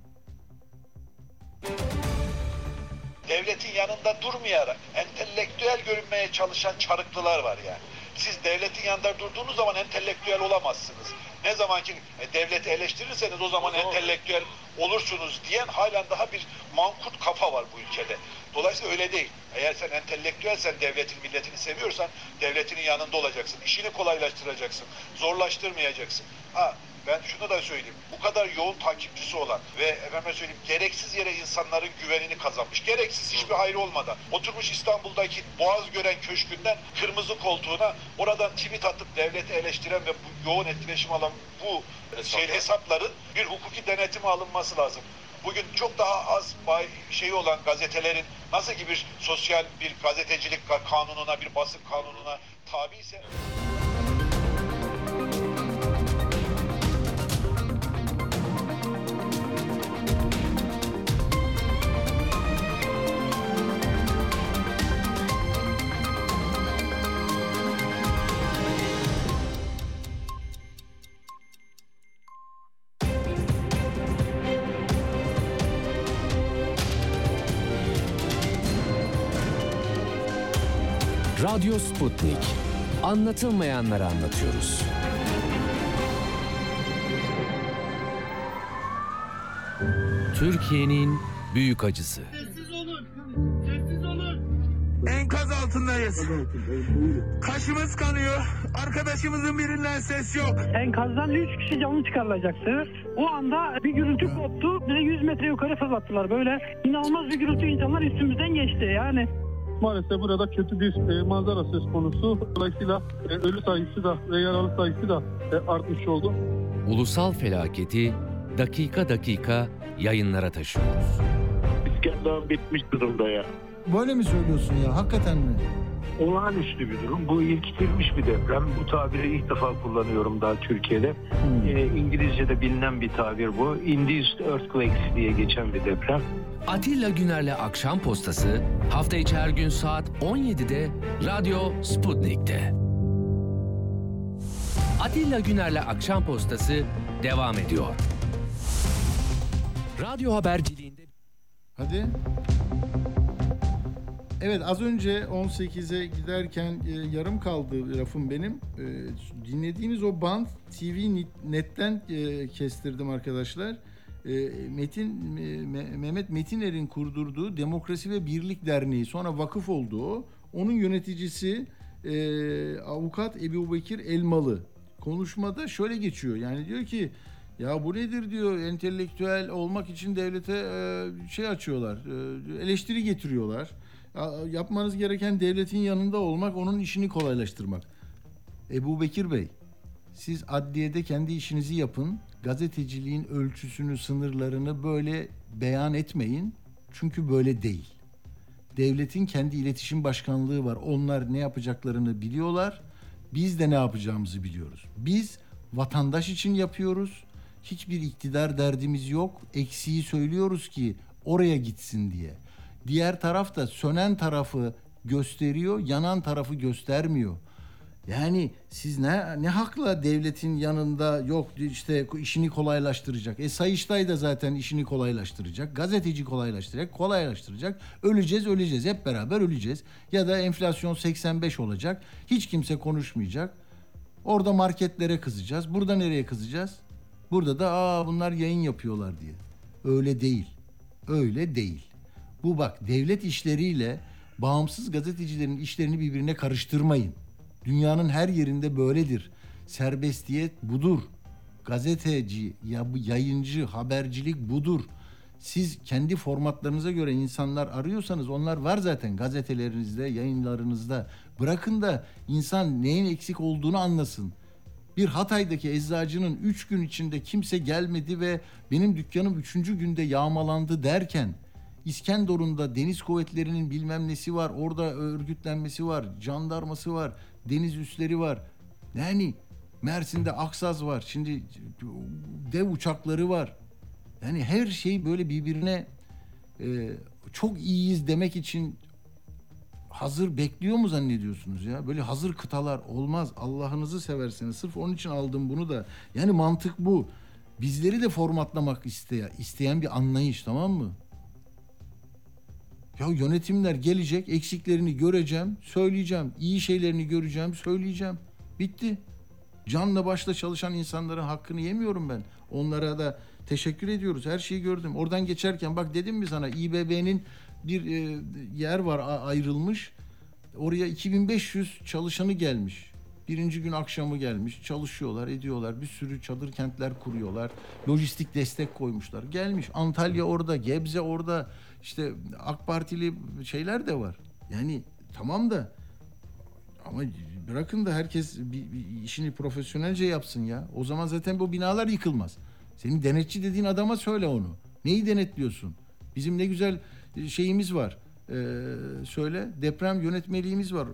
devletin yanında durmayarak entelektüel görünmeye çalışan çarıklılar var yani. Siz devletin yanında durduğunuz zaman entelektüel olamazsınız. Ne zaman ki e, devleti eleştirirseniz o zaman entelektüel olursunuz diyen halen daha bir mankut kafa var bu ülkede. Dolayısıyla öyle değil. Eğer sen entelektüelsen devletin milletini seviyorsan devletinin yanında olacaksın. İşini kolaylaştıracaksın. Zorlaştırmayacaksın. Ha ben şunu da söyleyeyim. Bu kadar yoğun takipçisi olan ve efendime söyleyeyim gereksiz yere insanların güvenini kazanmış. Gereksiz hiçbir hayrı olmadan. Oturmuş İstanbul'daki Boğaz gören köşkünden kırmızı koltuğuna oradan tweet atıp devleti eleştiren ve bu yoğun etkileşim alan bu şey hesapların bir hukuki denetime alınması lazım. Bugün çok daha az şeyi olan gazetelerin nasıl ki bir sosyal bir gazetecilik ka- kanununa, bir basın kanununa tabi ise Radyo Sputnik. Anlatılmayanları anlatıyoruz. Türkiye'nin büyük acısı. Enkaz altındayız. Kaşımız kanıyor. Arkadaşımızın birinden ses yok. Enkazdan 3 kişi canlı çıkarılacaktı. O anda bir gürültü koptu. Bize 100 metre yukarı fırlattılar. Böyle inanılmaz bir gürültü insanlar üstümüzden geçti yani. Maalesef burada kötü bir e, manzara söz konusu. Dolayısıyla e, ölü sayısı da ve yaralı sayısı da e, artmış oldu. Ulusal felaketi dakika dakika yayınlara taşıyoruz. İskender bitmiş durumda ya. Böyle mi söylüyorsun ya? Hakikaten mi? Olağanüstü bir durum. Bu ilkitilmiş bir deprem. Bu tabiri ilk defa kullanıyorum daha Türkiye'de. Ee, İngilizce'de bilinen bir tabir bu. Induced Earthquakes diye geçen bir deprem. Atilla Güner'le Akşam Postası hafta içi her gün saat 17'de Radyo Sputnik'te. Atilla Güner'le Akşam Postası devam ediyor. Radyo haberciliğinde Hadi. Evet az önce 18'e giderken e, yarım kaldı lafım benim. E, dinlediğiniz o band TV Net'ten e, kestirdim arkadaşlar. E, Metin e, Me- Mehmet Metiner'in kurdurduğu Demokrasi ve Birlik Derneği sonra vakıf oldu o. Onun yöneticisi e, avukat Ebu Bekir Elmalı. Konuşmada şöyle geçiyor. Yani diyor ki ya bu nedir diyor entelektüel olmak için devlete e, şey açıyorlar. e, eleştiri getiriyorlar. Ya, yapmanız gereken devletin yanında olmak, onun işini kolaylaştırmak. Ebu Bekir Bey, siz adliyede kendi işinizi yapın. Gazeteciliğin ölçüsünü, sınırlarını böyle beyan etmeyin. Çünkü böyle değil. Devletin kendi iletişim başkanlığı var. Onlar ne yapacaklarını biliyorlar. Biz de ne yapacağımızı biliyoruz. Biz vatandaş için yapıyoruz. Hiçbir iktidar derdimiz yok. Eksiği söylüyoruz ki oraya gitsin diye. Diğer taraf da sönen tarafı gösteriyor, yanan tarafı göstermiyor. Yani siz ne ne hakla devletin yanında yok işte işini kolaylaştıracak. E Sayıştay da zaten işini kolaylaştıracak. Gazeteci kolaylaştıracak, kolaylaştıracak. Öleceğiz, öleceğiz. Hep beraber öleceğiz. Ya da enflasyon 85 olacak. Hiç kimse konuşmayacak. Orada marketlere kızacağız. Burada nereye kızacağız? Burada da aa bunlar yayın yapıyorlar diye. Öyle değil. Öyle değil. Bu bak devlet işleriyle bağımsız gazetecilerin işlerini birbirine karıştırmayın. Dünyanın her yerinde böyledir. Serbestiyet budur. Gazeteci, ya- yayıncı, habercilik budur. Siz kendi formatlarınıza göre insanlar arıyorsanız onlar var zaten gazetelerinizde, yayınlarınızda. Bırakın da insan neyin eksik olduğunu anlasın. Bir Hatay'daki eczacının üç gün içinde kimse gelmedi ve benim dükkanım üçüncü günde yağmalandı derken İskenderun'da deniz kuvvetlerinin bilmem nesi var, orada örgütlenmesi var, jandarması var, deniz üsleri var. Yani Mersin'de Aksaz var, şimdi dev uçakları var. Yani her şey böyle birbirine e, çok iyiyiz demek için hazır bekliyor mu zannediyorsunuz ya? Böyle hazır kıtalar olmaz. Allah'ınızı severseniz. Sırf onun için aldım bunu da. Yani mantık bu. Bizleri de formatlamak isteyen, isteyen bir anlayış tamam mı? Ya yönetimler gelecek, eksiklerini göreceğim, söyleyeceğim. iyi şeylerini göreceğim, söyleyeceğim. Bitti. Canla başla çalışan insanların hakkını yemiyorum ben. Onlara da teşekkür ediyoruz. Her şeyi gördüm. Oradan geçerken bak dedim mi sana İBB'nin bir e, yer var ayrılmış. Oraya 2500 çalışanı gelmiş. Birinci gün akşamı gelmiş. Çalışıyorlar, ediyorlar. Bir sürü çadır kentler kuruyorlar. Lojistik destek koymuşlar. Gelmiş. Antalya orada, Gebze orada. İşte AK Partili şeyler de var. Yani tamam da ama bırakın da herkes bir, bir işini profesyonelce yapsın ya. O zaman zaten bu binalar yıkılmaz. Senin denetçi dediğin adama söyle onu. Neyi denetliyorsun? Bizim ne güzel şeyimiz var. Ee, söyle deprem yönetmeliğimiz var.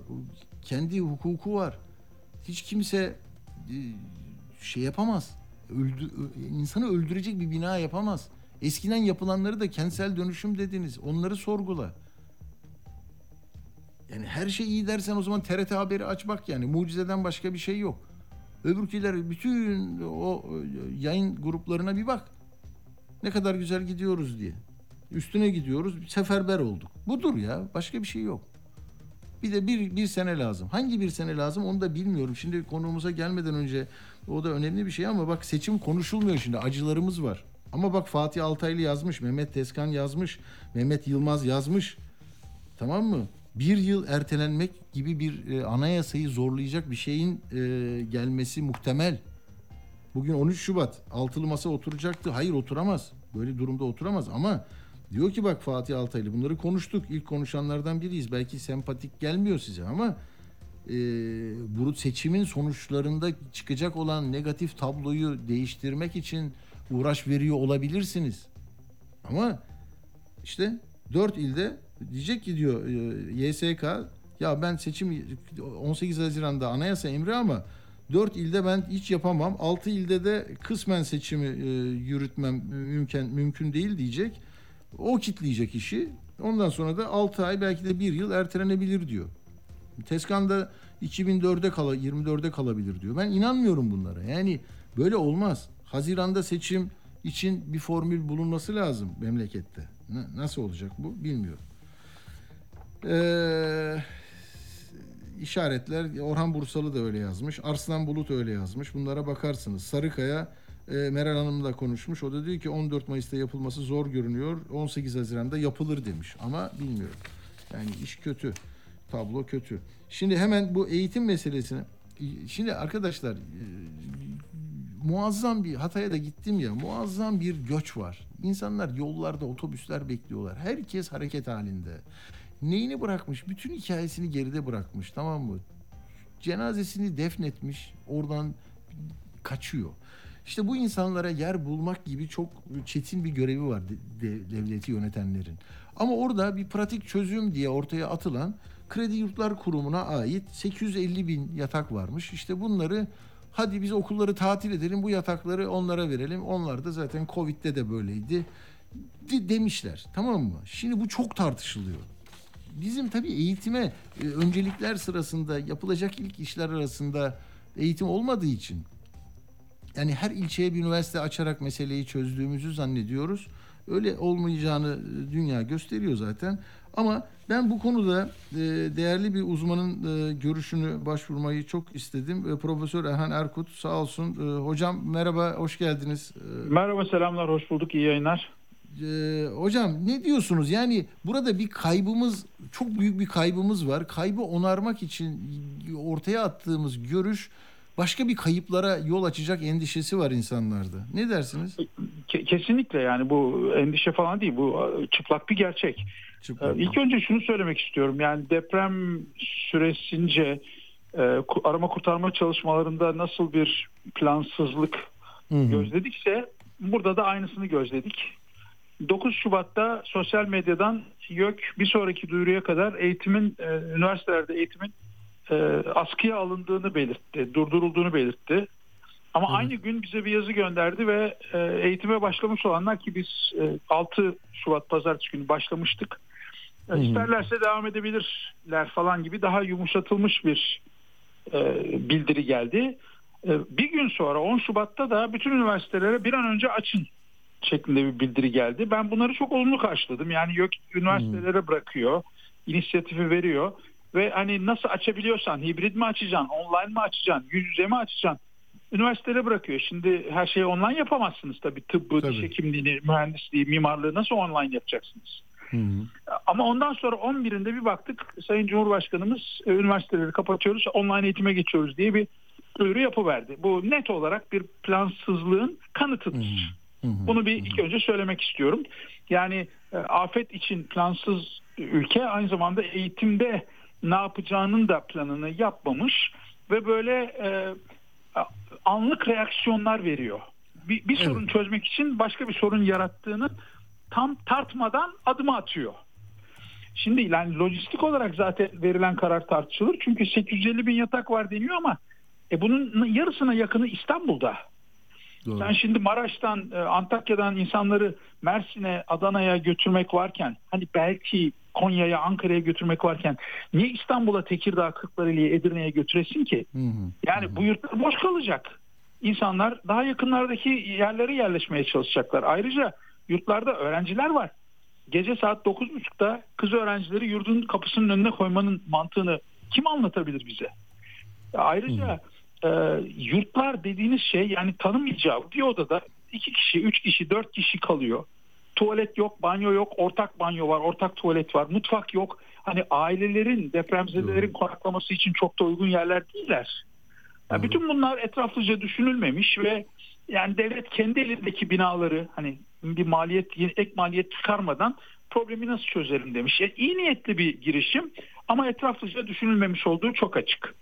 Kendi hukuku var. Hiç kimse e, şey yapamaz. Öldü, insanı öldürecek bir bina yapamaz. Eskiden yapılanları da kentsel dönüşüm dediniz. Onları sorgula. Yani her şey iyi dersen o zaman TRT haberi aç bak yani. Mucizeden başka bir şey yok. Öbürküler bütün o yayın gruplarına bir bak. Ne kadar güzel gidiyoruz diye. Üstüne gidiyoruz. Seferber olduk. Budur ya. Başka bir şey yok. Bir de bir, bir sene lazım. Hangi bir sene lazım onu da bilmiyorum. Şimdi konuğumuza gelmeden önce o da önemli bir şey ama bak seçim konuşulmuyor şimdi. Acılarımız var. Ama bak Fatih Altaylı yazmış, Mehmet Tezkan yazmış, Mehmet Yılmaz yazmış. Tamam mı? Bir yıl ertelenmek gibi bir e, anayasayı zorlayacak bir şeyin e, gelmesi muhtemel. Bugün 13 Şubat altılı masa oturacaktı. Hayır oturamaz. Böyle durumda oturamaz ama diyor ki bak Fatih Altaylı bunları konuştuk. İlk konuşanlardan biriyiz. Belki sempatik gelmiyor size ama e, bu seçimin sonuçlarında çıkacak olan negatif tabloyu değiştirmek için uğraş veriyor olabilirsiniz. Ama işte dört ilde diyecek ki diyor e, YSK ya ben seçim 18 Haziran'da anayasa emri ama dört ilde ben hiç yapamam. Altı ilde de kısmen seçimi e, yürütmem mümkün mümkün değil diyecek. O kitleyecek işi. Ondan sonra da 6 ay belki de bir yıl ertelenebilir diyor. Tezkan da 2004'e kala 24'e kalabilir diyor. Ben inanmıyorum bunlara. Yani böyle olmaz. Haziranda seçim için bir formül bulunması lazım memlekette. Na- Nasıl olacak bu bilmiyorum. Ee, işaretler Orhan Bursalı da öyle yazmış. Arslan Bulut öyle yazmış. Bunlara bakarsınız. Sarıkaya e, Meral Hanım da konuşmuş. O da diyor ki 14 Mayıs'ta yapılması zor görünüyor. 18 Haziran'da yapılır demiş. Ama bilmiyorum. Yani iş kötü. Tablo kötü. Şimdi hemen bu eğitim meselesine Şimdi arkadaşlar e, muazzam bir Hatay'a da gittim ya muazzam bir göç var. İnsanlar yollarda otobüsler bekliyorlar. Herkes hareket halinde. Neyini bırakmış? Bütün hikayesini geride bırakmış tamam mı? Cenazesini defnetmiş oradan kaçıyor. İşte bu insanlara yer bulmak gibi çok çetin bir görevi var de- de- devleti yönetenlerin. Ama orada bir pratik çözüm diye ortaya atılan Kredi Yurtlar Kurumu'na ait 850 bin yatak varmış. İşte bunları hadi biz okulları tatil edelim bu yatakları onlara verelim. Onlar da zaten Covid'de de böyleydi. de- demişler. Tamam mı? Şimdi bu çok tartışılıyor. Bizim tabii eğitime e, öncelikler sırasında yapılacak ilk işler arasında eğitim olmadığı için yani her ilçeye bir üniversite açarak meseleyi çözdüğümüzü zannediyoruz. Öyle olmayacağını e, dünya gösteriyor zaten. Ama ben bu konuda e, değerli bir uzmanın e, görüşünü başvurmayı çok istedim. Profesör Erhan Erkut sağ olsun. Hocam merhaba, hoş geldiniz. Merhaba selamlar hoş bulduk iyi yayınlar. Hocam ne diyorsunuz? Yani burada bir kaybımız, çok büyük bir kaybımız var. Kaybı onarmak için ortaya attığımız görüş başka bir kayıplara yol açacak endişesi var insanlarda. Ne dersiniz? Ke- kesinlikle yani bu endişe falan değil bu çıplak bir gerçek. Çıplak. Ee, İlk önce şunu söylemek istiyorum yani deprem süresince e, arama kurtarma çalışmalarında nasıl bir plansızlık gözledikse burada da aynısını gözledik. 9 Şubat'ta sosyal medyadan YÖK bir sonraki duyuruya kadar eğitimin e, üniversitelerde eğitimin e, askıya alındığını belirtti, durdurulduğunu belirtti. Ama aynı gün bize bir yazı gönderdi ve e, eğitime başlamış olanlar ki biz e, 6 Şubat pazartesi günü başlamıştık. E, Hı hı. İsterlerse devam edebilirler falan gibi daha yumuşatılmış bir e, bildiri geldi. E, bir gün sonra 10 Şubat'ta da bütün üniversitelere bir an önce açın şeklinde bir bildiri geldi. Ben bunları çok olumlu karşıladım. Yani YÖK üniversitelere bırakıyor, inisiyatifi veriyor ve hani nasıl açabiliyorsan hibrit mi açacaksın, online mi açacaksın, yüz yüze mi açacaksın üniversitelere bırakıyor. Şimdi her şeyi online yapamazsınız tabii. Tıbbı, diş hekimliğini, mühendisliği, mimarlığı nasıl online yapacaksınız? Ama ondan sonra 11'inde bir baktık Sayın Cumhurbaşkanımız e, üniversiteleri kapatıyoruz, online eğitime geçiyoruz diye bir duyuru yapıverdi. Bu net olarak bir plansızlığın kanıtıdır. Bunu bir ilk önce söylemek istiyorum. Yani e, afet için plansız ülke aynı zamanda eğitimde ne yapacağının da planını yapmamış ve böyle e, anlık reaksiyonlar veriyor. Bir, bir sorun çözmek için başka bir sorun yarattığını tam tartmadan adımı atıyor. Şimdi yani lojistik olarak zaten verilen karar tartışılır. Çünkü 850 bin yatak var deniyor ama e bunun yarısına yakını İstanbul'da. Sen şimdi Maraş'tan, e, Antakya'dan insanları Mersin'e, Adana'ya götürmek varken, hani belki Konya'ya, Ankara'ya götürmek varken niye İstanbul'a, Tekirdağ, Kırklareli'ye, Edirne'ye götüresin ki? Yani bu yurtlar boş kalacak. İnsanlar daha yakınlardaki yerlere yerleşmeye çalışacaklar. Ayrıca yurtlarda öğrenciler var. Gece saat 9.30'da kız öğrencileri yurdun kapısının önüne koymanın mantığını kim anlatabilir bize? Ayrıca e, yurtlar dediğiniz şey yani tanımayacağı bir odada iki kişi, üç kişi, dört kişi kalıyor. Tuvalet yok, banyo yok, ortak banyo var, ortak tuvalet var, mutfak yok. Hani ailelerin, depremzedelerin konaklaması için çok da uygun yerler değiller. Ya bütün bunlar etraflıca düşünülmemiş ve yani devlet kendi elindeki binaları hani bir maliyet, ek maliyet çıkarmadan problemi nasıl çözerim demiş. Yani iyi niyetli bir girişim ama etraflıca düşünülmemiş olduğu çok açık.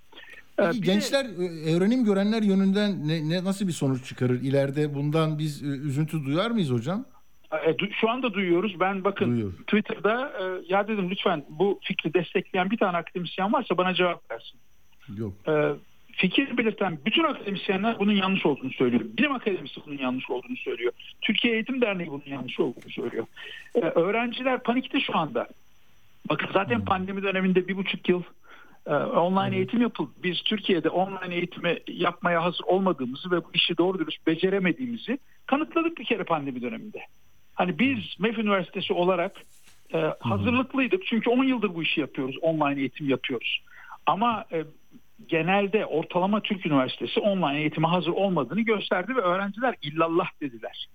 Peki gençler e, evrenim görenler yönünden ne, ne nasıl bir sonuç çıkarır? İleride bundan biz e, üzüntü duyar mıyız hocam? E, Şu anda duyuyoruz. Ben bakın Twitter'da e, ya dedim lütfen bu fikri destekleyen bir tane akademisyen varsa bana cevap versin. Yok. E, fikir belirten bütün akademisyenler bunun yanlış olduğunu söylüyor. Bilim Akademisi bunun yanlış olduğunu söylüyor. Türkiye Eğitim Derneği bunun yanlış olduğunu söylüyor. Öğrenciler panikte şu anda. Bakın zaten pandemi döneminde bir buçuk yıl online eğitim yapıldı. Biz Türkiye'de online eğitimi yapmaya hazır olmadığımızı ve bu işi doğru dürüst beceremediğimizi kanıtladık bir kere pandemi döneminde. Hani biz MEF Üniversitesi olarak e, hazırlıklıydık. Çünkü 10 yıldır bu işi yapıyoruz. Online eğitim yapıyoruz. Ama e, genelde ortalama Türk Üniversitesi online eğitime hazır olmadığını gösterdi ve öğrenciler illallah dediler.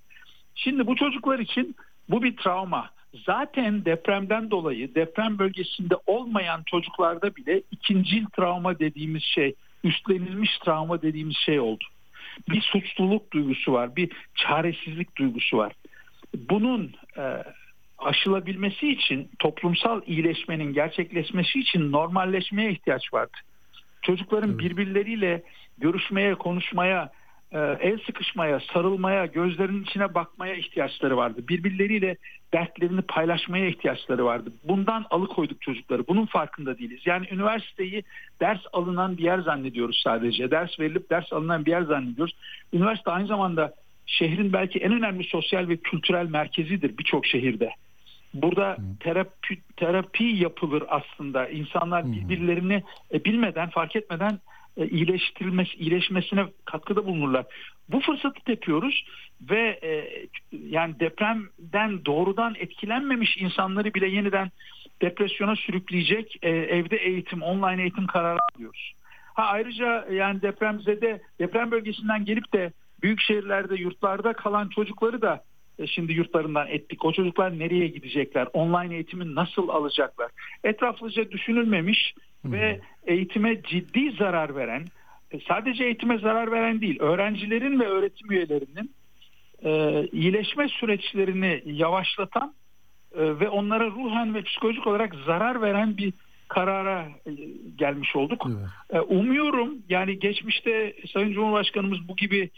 Şimdi bu çocuklar için bu bir travma. Zaten depremden dolayı deprem bölgesinde olmayan çocuklarda bile ikincil travma dediğimiz şey, üstlenilmiş travma dediğimiz şey oldu. Bir suçluluk duygusu var, bir çaresizlik duygusu var. Bunun e, aşılabilmesi için toplumsal iyileşmenin gerçekleşmesi için normalleşmeye ihtiyaç vardı. Çocukların birbirleriyle görüşmeye, konuşmaya, e, el sıkışmaya, sarılmaya, gözlerinin içine bakmaya ihtiyaçları vardı. Birbirleriyle dertlerini paylaşmaya ihtiyaçları vardı. Bundan alıkoyduk çocukları. Bunun farkında değiliz. Yani üniversiteyi ders alınan bir yer zannediyoruz sadece. Ders verilip ders alınan bir yer zannediyoruz. Üniversite aynı zamanda şehrin belki en önemli sosyal ve kültürel merkezidir birçok şehirde. Burada terapi terapi yapılır aslında. İnsanlar birbirlerini e, bilmeden, fark etmeden e, iyileştirilmesi, iyileşmesine katkıda bulunurlar. Bu fırsatı tepiyoruz ve e, yani depremden doğrudan etkilenmemiş insanları bile yeniden depresyona sürükleyecek e, evde eğitim, online eğitim kararı alıyoruz. Ha ayrıca yani depremzede deprem bölgesinden gelip de büyük şehirlerde, yurtlarda kalan çocukları da e, şimdi yurtlarından ettik. O çocuklar nereye gidecekler? Online eğitimi nasıl alacaklar? Etraflıca düşünülmemiş ve eğitime ciddi zarar veren, e, sadece eğitime zarar veren değil, öğrencilerin ve öğretim üyelerinin e, iyileşme süreçlerini yavaşlatan e, ve onlara ruhen ve psikolojik olarak zarar veren bir karara e, gelmiş olduk. E, umuyorum yani geçmişte Sayın Cumhurbaşkanımız bu gibi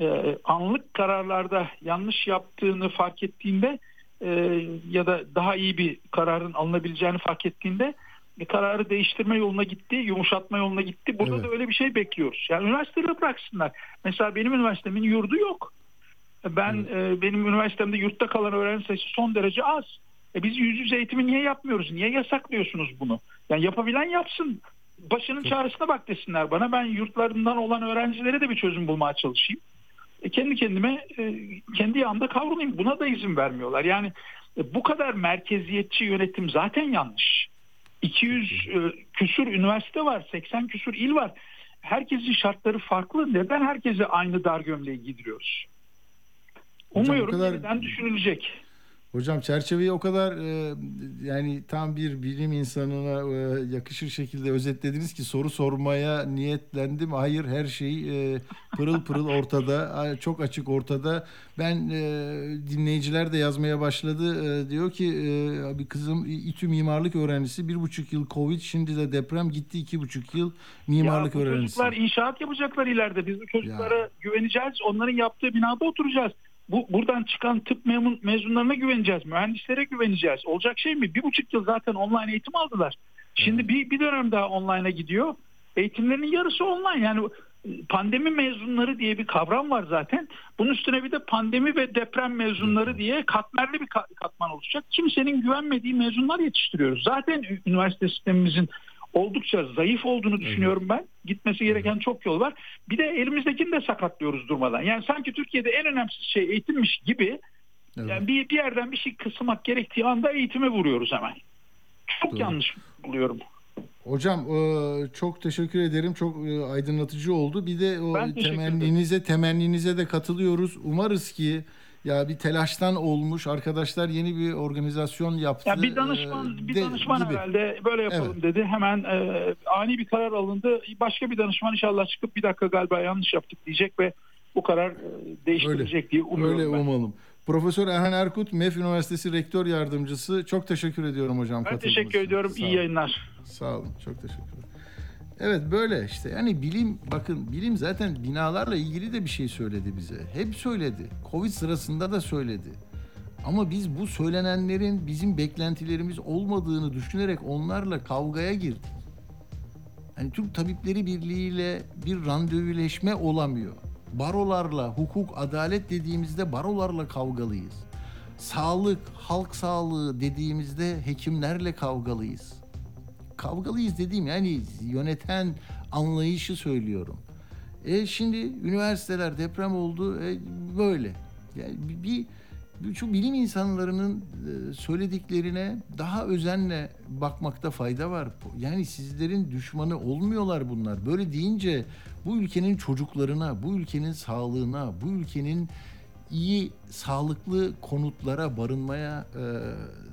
e, anlık kararlarda yanlış yaptığını fark ettiğinde e, ya da daha iyi bir kararın alınabileceğini fark ettiğinde e, kararı değiştirme yoluna gitti, yumuşatma yoluna gitti. Burada da öyle bir şey bekliyoruz. Yani üniversiteleri bıraksınlar. Mesela benim üniversitemin yurdu yok. Ben e, benim üniversitemde yurtta kalan öğrenci sayısı son derece az. E biz yüz yüze eğitimi niye yapmıyoruz? Niye yasaklıyorsunuz bunu? Yani yapabilen yapsın. Başının çaresine bak desinler bana. Ben yurtlarından olan öğrencilere de bir çözüm bulmaya çalışayım. E kendi kendime e, kendi yağımda kavrunayım. Buna da izin vermiyorlar. Yani e, bu kadar merkeziyetçi yönetim zaten yanlış. 200 e, küsur üniversite var, 80 küsur il var. Herkesin şartları farklı. Neden herkese aynı dar gömleği giydiriyoruz? Umuyorum kadar- yeniden düşünülecek. Hocam çerçeveyi o kadar e, yani tam bir bilim insanına e, yakışır şekilde özetlediniz ki soru sormaya niyetlendim. Hayır her şey e, pırıl pırıl ortada, çok açık ortada. Ben e, dinleyiciler de yazmaya başladı. E, diyor ki e, bir kızım İTÜ mimarlık öğrencisi bir buçuk yıl Covid şimdi de deprem gitti iki buçuk yıl mimarlık ya öğrencisi. çocuklar inşaat yapacaklar ileride. Biz bu çocuklara güveneceğiz. Onların yaptığı binada oturacağız. Bu buradan çıkan tıp memun, mezunlarına güveneceğiz. Mühendislere güveneceğiz. Olacak şey mi? Bir buçuk yıl zaten online eğitim aldılar. Şimdi bir, bir dönem daha online'a gidiyor. Eğitimlerinin yarısı online. Yani pandemi mezunları diye bir kavram var zaten. Bunun üstüne bir de pandemi ve deprem mezunları diye katmerli bir ka- katman oluşacak. Kimsenin güvenmediği mezunlar yetiştiriyoruz. Zaten üniversite sistemimizin oldukça zayıf olduğunu düşünüyorum ben. Gitmesi gereken çok yol var. Bir de elimizdekini de sakatlıyoruz durmadan. Yani sanki Türkiye'de en önemsiz şey eğitimmiş gibi yani bir, bir yerden bir şey kısmak gerektiği anda eğitime vuruyoruz hemen. Çok yanlış buluyorum. Hocam e, çok teşekkür ederim. Çok e, aydınlatıcı oldu. Bir de o temenninize temenninize de katılıyoruz. Umarız ki ya bir telaştan olmuş arkadaşlar yeni bir organizasyon yaptı. Ya bir danışman E, bir de- danışman gibi. herhalde böyle yapalım dedi. Hemen e, ani bir karar alındı. Başka bir danışman inşallah çıkıp bir dakika galiba yanlış yaptık diyecek ve bu karar e, değiştirecek diye umuyorum Öyle ben. umalım. Profesör Erhan Erkut, MEF Üniversitesi Rektör Yardımcısı. Çok teşekkür ediyorum hocam. Ben teşekkür ediyorum. İyi yayınlar. Sağ olun. Çok teşekkür ederim. Evet böyle işte. Yani bilim bakın bilim zaten binalarla ilgili de bir şey söyledi bize. Hep söyledi. Covid sırasında da söyledi. Ama biz bu söylenenlerin bizim beklentilerimiz olmadığını düşünerek onlarla kavgaya girdik. Yani Türk Tabipleri Birliği ile bir randevuleşme olamıyor. Barolarla, hukuk, adalet dediğimizde barolarla kavgalıyız. Sağlık, halk sağlığı dediğimizde hekimlerle kavgalıyız. Kavgalıyız dediğim yani yöneten anlayışı söylüyorum. E şimdi üniversiteler deprem oldu e, böyle. Yani bir, bir şu bilim insanlarının e, söylediklerine daha özenle bakmakta fayda var. Yani sizlerin düşmanı olmuyorlar bunlar. Böyle deyince bu ülkenin çocuklarına, bu ülkenin sağlığına, bu ülkenin iyi sağlıklı konutlara barınmaya e,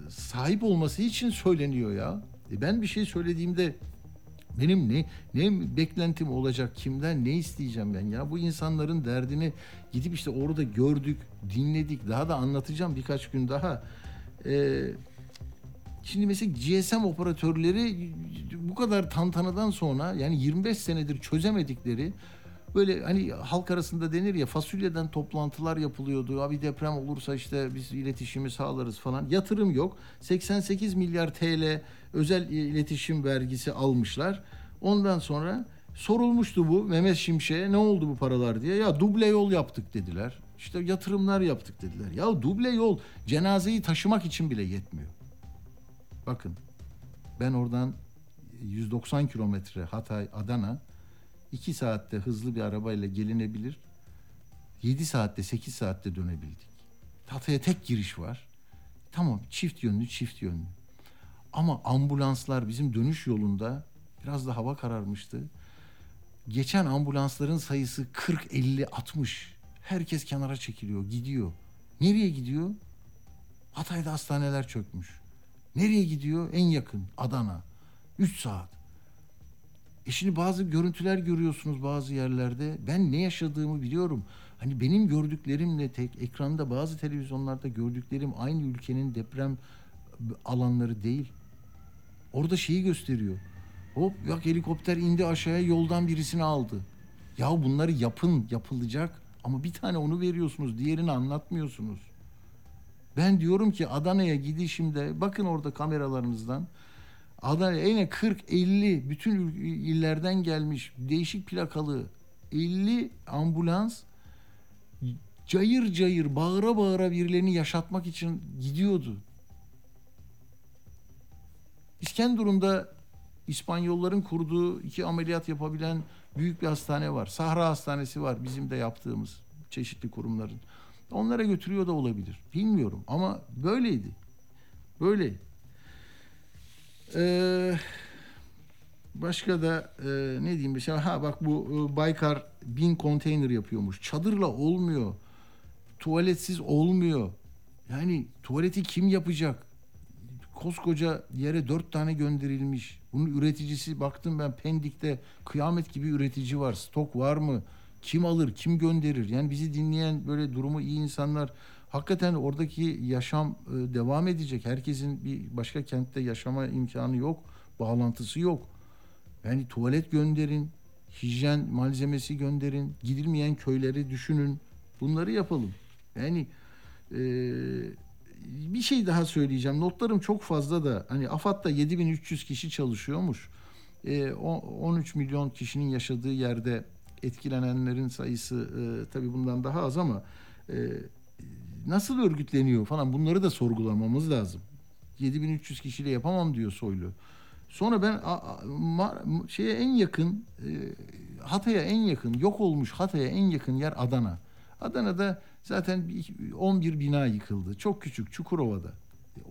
sahip olması için söyleniyor ya. E ben bir şey söylediğimde benim ne ne beklentim olacak kimden ne isteyeceğim ben ya bu insanların derdini gidip işte orada gördük dinledik daha da anlatacağım birkaç gün daha Ee, şimdi mesela GSM operatörleri bu kadar tantanadan sonra yani 25 senedir çözemedikleri böyle hani halk arasında denir ya fasulyeden toplantılar yapılıyordu. Abi deprem olursa işte biz iletişimi sağlarız falan. Yatırım yok. 88 milyar TL özel iletişim vergisi almışlar. Ondan sonra sorulmuştu bu Mehmet Şimşek'e ne oldu bu paralar diye. Ya duble yol yaptık dediler. İşte yatırımlar yaptık dediler. Ya duble yol cenazeyi taşımak için bile yetmiyor. Bakın ben oradan 190 kilometre Hatay Adana 2 saatte hızlı bir arabayla gelinebilir. 7 saatte 8 saatte dönebildik. Hatay'a tek giriş var. Tamam çift yönlü çift yönlü. Ama ambulanslar bizim dönüş yolunda biraz da hava kararmıştı. Geçen ambulansların sayısı 40, 50, 60. Herkes kenara çekiliyor, gidiyor. Nereye gidiyor? Hatay'da hastaneler çökmüş. Nereye gidiyor? En yakın Adana. 3 saat. E şimdi bazı görüntüler görüyorsunuz bazı yerlerde. Ben ne yaşadığımı biliyorum. Hani benim gördüklerimle tek ekranda bazı televizyonlarda gördüklerim aynı ülkenin deprem alanları değil. Orada şeyi gösteriyor. Hop bak helikopter indi aşağıya yoldan birisini aldı. Ya bunları yapın yapılacak ama bir tane onu veriyorsunuz diğerini anlatmıyorsunuz. Ben diyorum ki Adana'ya gidişimde bakın orada kameralarınızdan Adana'ya yine 40-50 bütün illerden gelmiş değişik plakalı 50 ambulans cayır cayır bağıra bağıra birilerini yaşatmak için gidiyordu. İskenderun'da İspanyolların kurduğu iki ameliyat yapabilen büyük bir hastane var. Sahra Hastanesi var bizim de yaptığımız çeşitli kurumların. Onlara götürüyor da olabilir. Bilmiyorum ama böyleydi. Böyle. Ee, başka da e, ne diyeyim mesela ha bak bu e, Baykar bin konteyner yapıyormuş. Çadırla olmuyor. Tuvaletsiz olmuyor. Yani tuvaleti kim yapacak? Koskoca yere dört tane gönderilmiş. Bunun üreticisi baktım ben Pendik'te kıyamet gibi üretici var. Stok var mı? Kim alır? Kim gönderir? Yani bizi dinleyen böyle durumu iyi insanlar hakikaten oradaki yaşam e, devam edecek. Herkesin bir başka kentte yaşama imkanı yok. Bağlantısı yok. Yani tuvalet gönderin. Hijyen malzemesi gönderin. Gidilmeyen köyleri düşünün. Bunları yapalım. Yani eee bir şey daha söyleyeceğim. Notlarım çok fazla da hani AFAD'da 7300 kişi çalışıyormuş. O- 13 milyon kişinin yaşadığı yerde etkilenenlerin sayısı e, tabii bundan daha az ama e, nasıl örgütleniyor falan bunları da sorgulamamız lazım. 7300 kişiyle yapamam diyor Soylu. Sonra ben a- a- ma- şeye en yakın e, Hatay'a en yakın yok olmuş Hatay'a en yakın yer Adana. Adana'da zaten bir- 11 bina yıkıldı. Çok küçük Çukurova'da.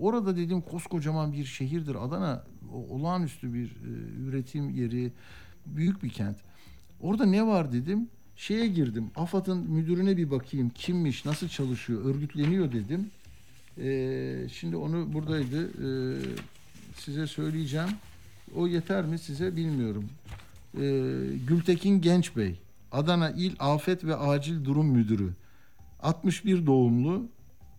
Orada dedim koskocaman bir şehirdir. Adana olağanüstü bir e, üretim yeri, büyük bir kent. Orada ne var dedim. Şeye girdim. AFAD'ın müdürüne bir bakayım. Kimmiş, nasıl çalışıyor, örgütleniyor dedim. Ee, şimdi onu buradaydı. Ee, size söyleyeceğim. O yeter mi size bilmiyorum. Ee, Gültekin Genç Bey, Adana İl Afet ve Acil Durum Müdürü. 61 doğumlu.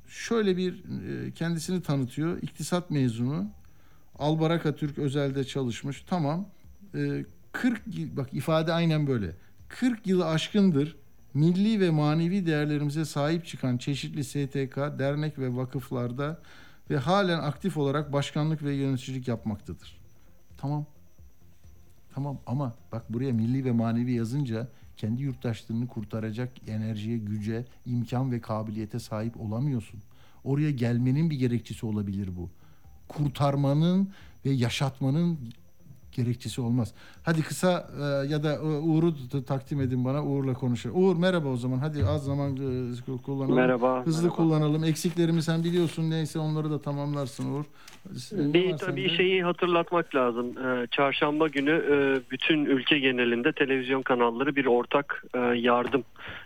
Şöyle bir e, kendisini tanıtıyor. İktisat mezunu. Albaraka Türk Özel'de çalışmış. Tamam. Ee, 40 yıl- bak ifade aynen böyle. 40 yılı aşkındır milli ve manevi değerlerimize sahip çıkan çeşitli STK, dernek ve vakıflarda ve halen aktif olarak başkanlık ve yöneticilik yapmaktadır. Tamam. Tamam ama bak buraya milli ve manevi yazınca kendi yurttaşlarını kurtaracak enerjiye, güce, imkan ve kabiliyete sahip olamıyorsun. Oraya gelmenin bir gerekçesi olabilir bu. Kurtarmanın ve yaşatmanın gerekçesi olmaz. Hadi kısa e, ya da e, Uğur'u takdim edin bana. Uğur'la konuşalım. Uğur merhaba o zaman. Hadi az zaman e, kullanalım. Merhaba, Hızlı merhaba. kullanalım. Eksiklerimi sen biliyorsun. Neyse onları da tamamlarsın Uğur. Ne Bir tabii sende? şeyi hatırlatmak lazım. Ee, Çarşamba günü e, bütün ülke genelinde televizyon kanalları bir ortak e, yardım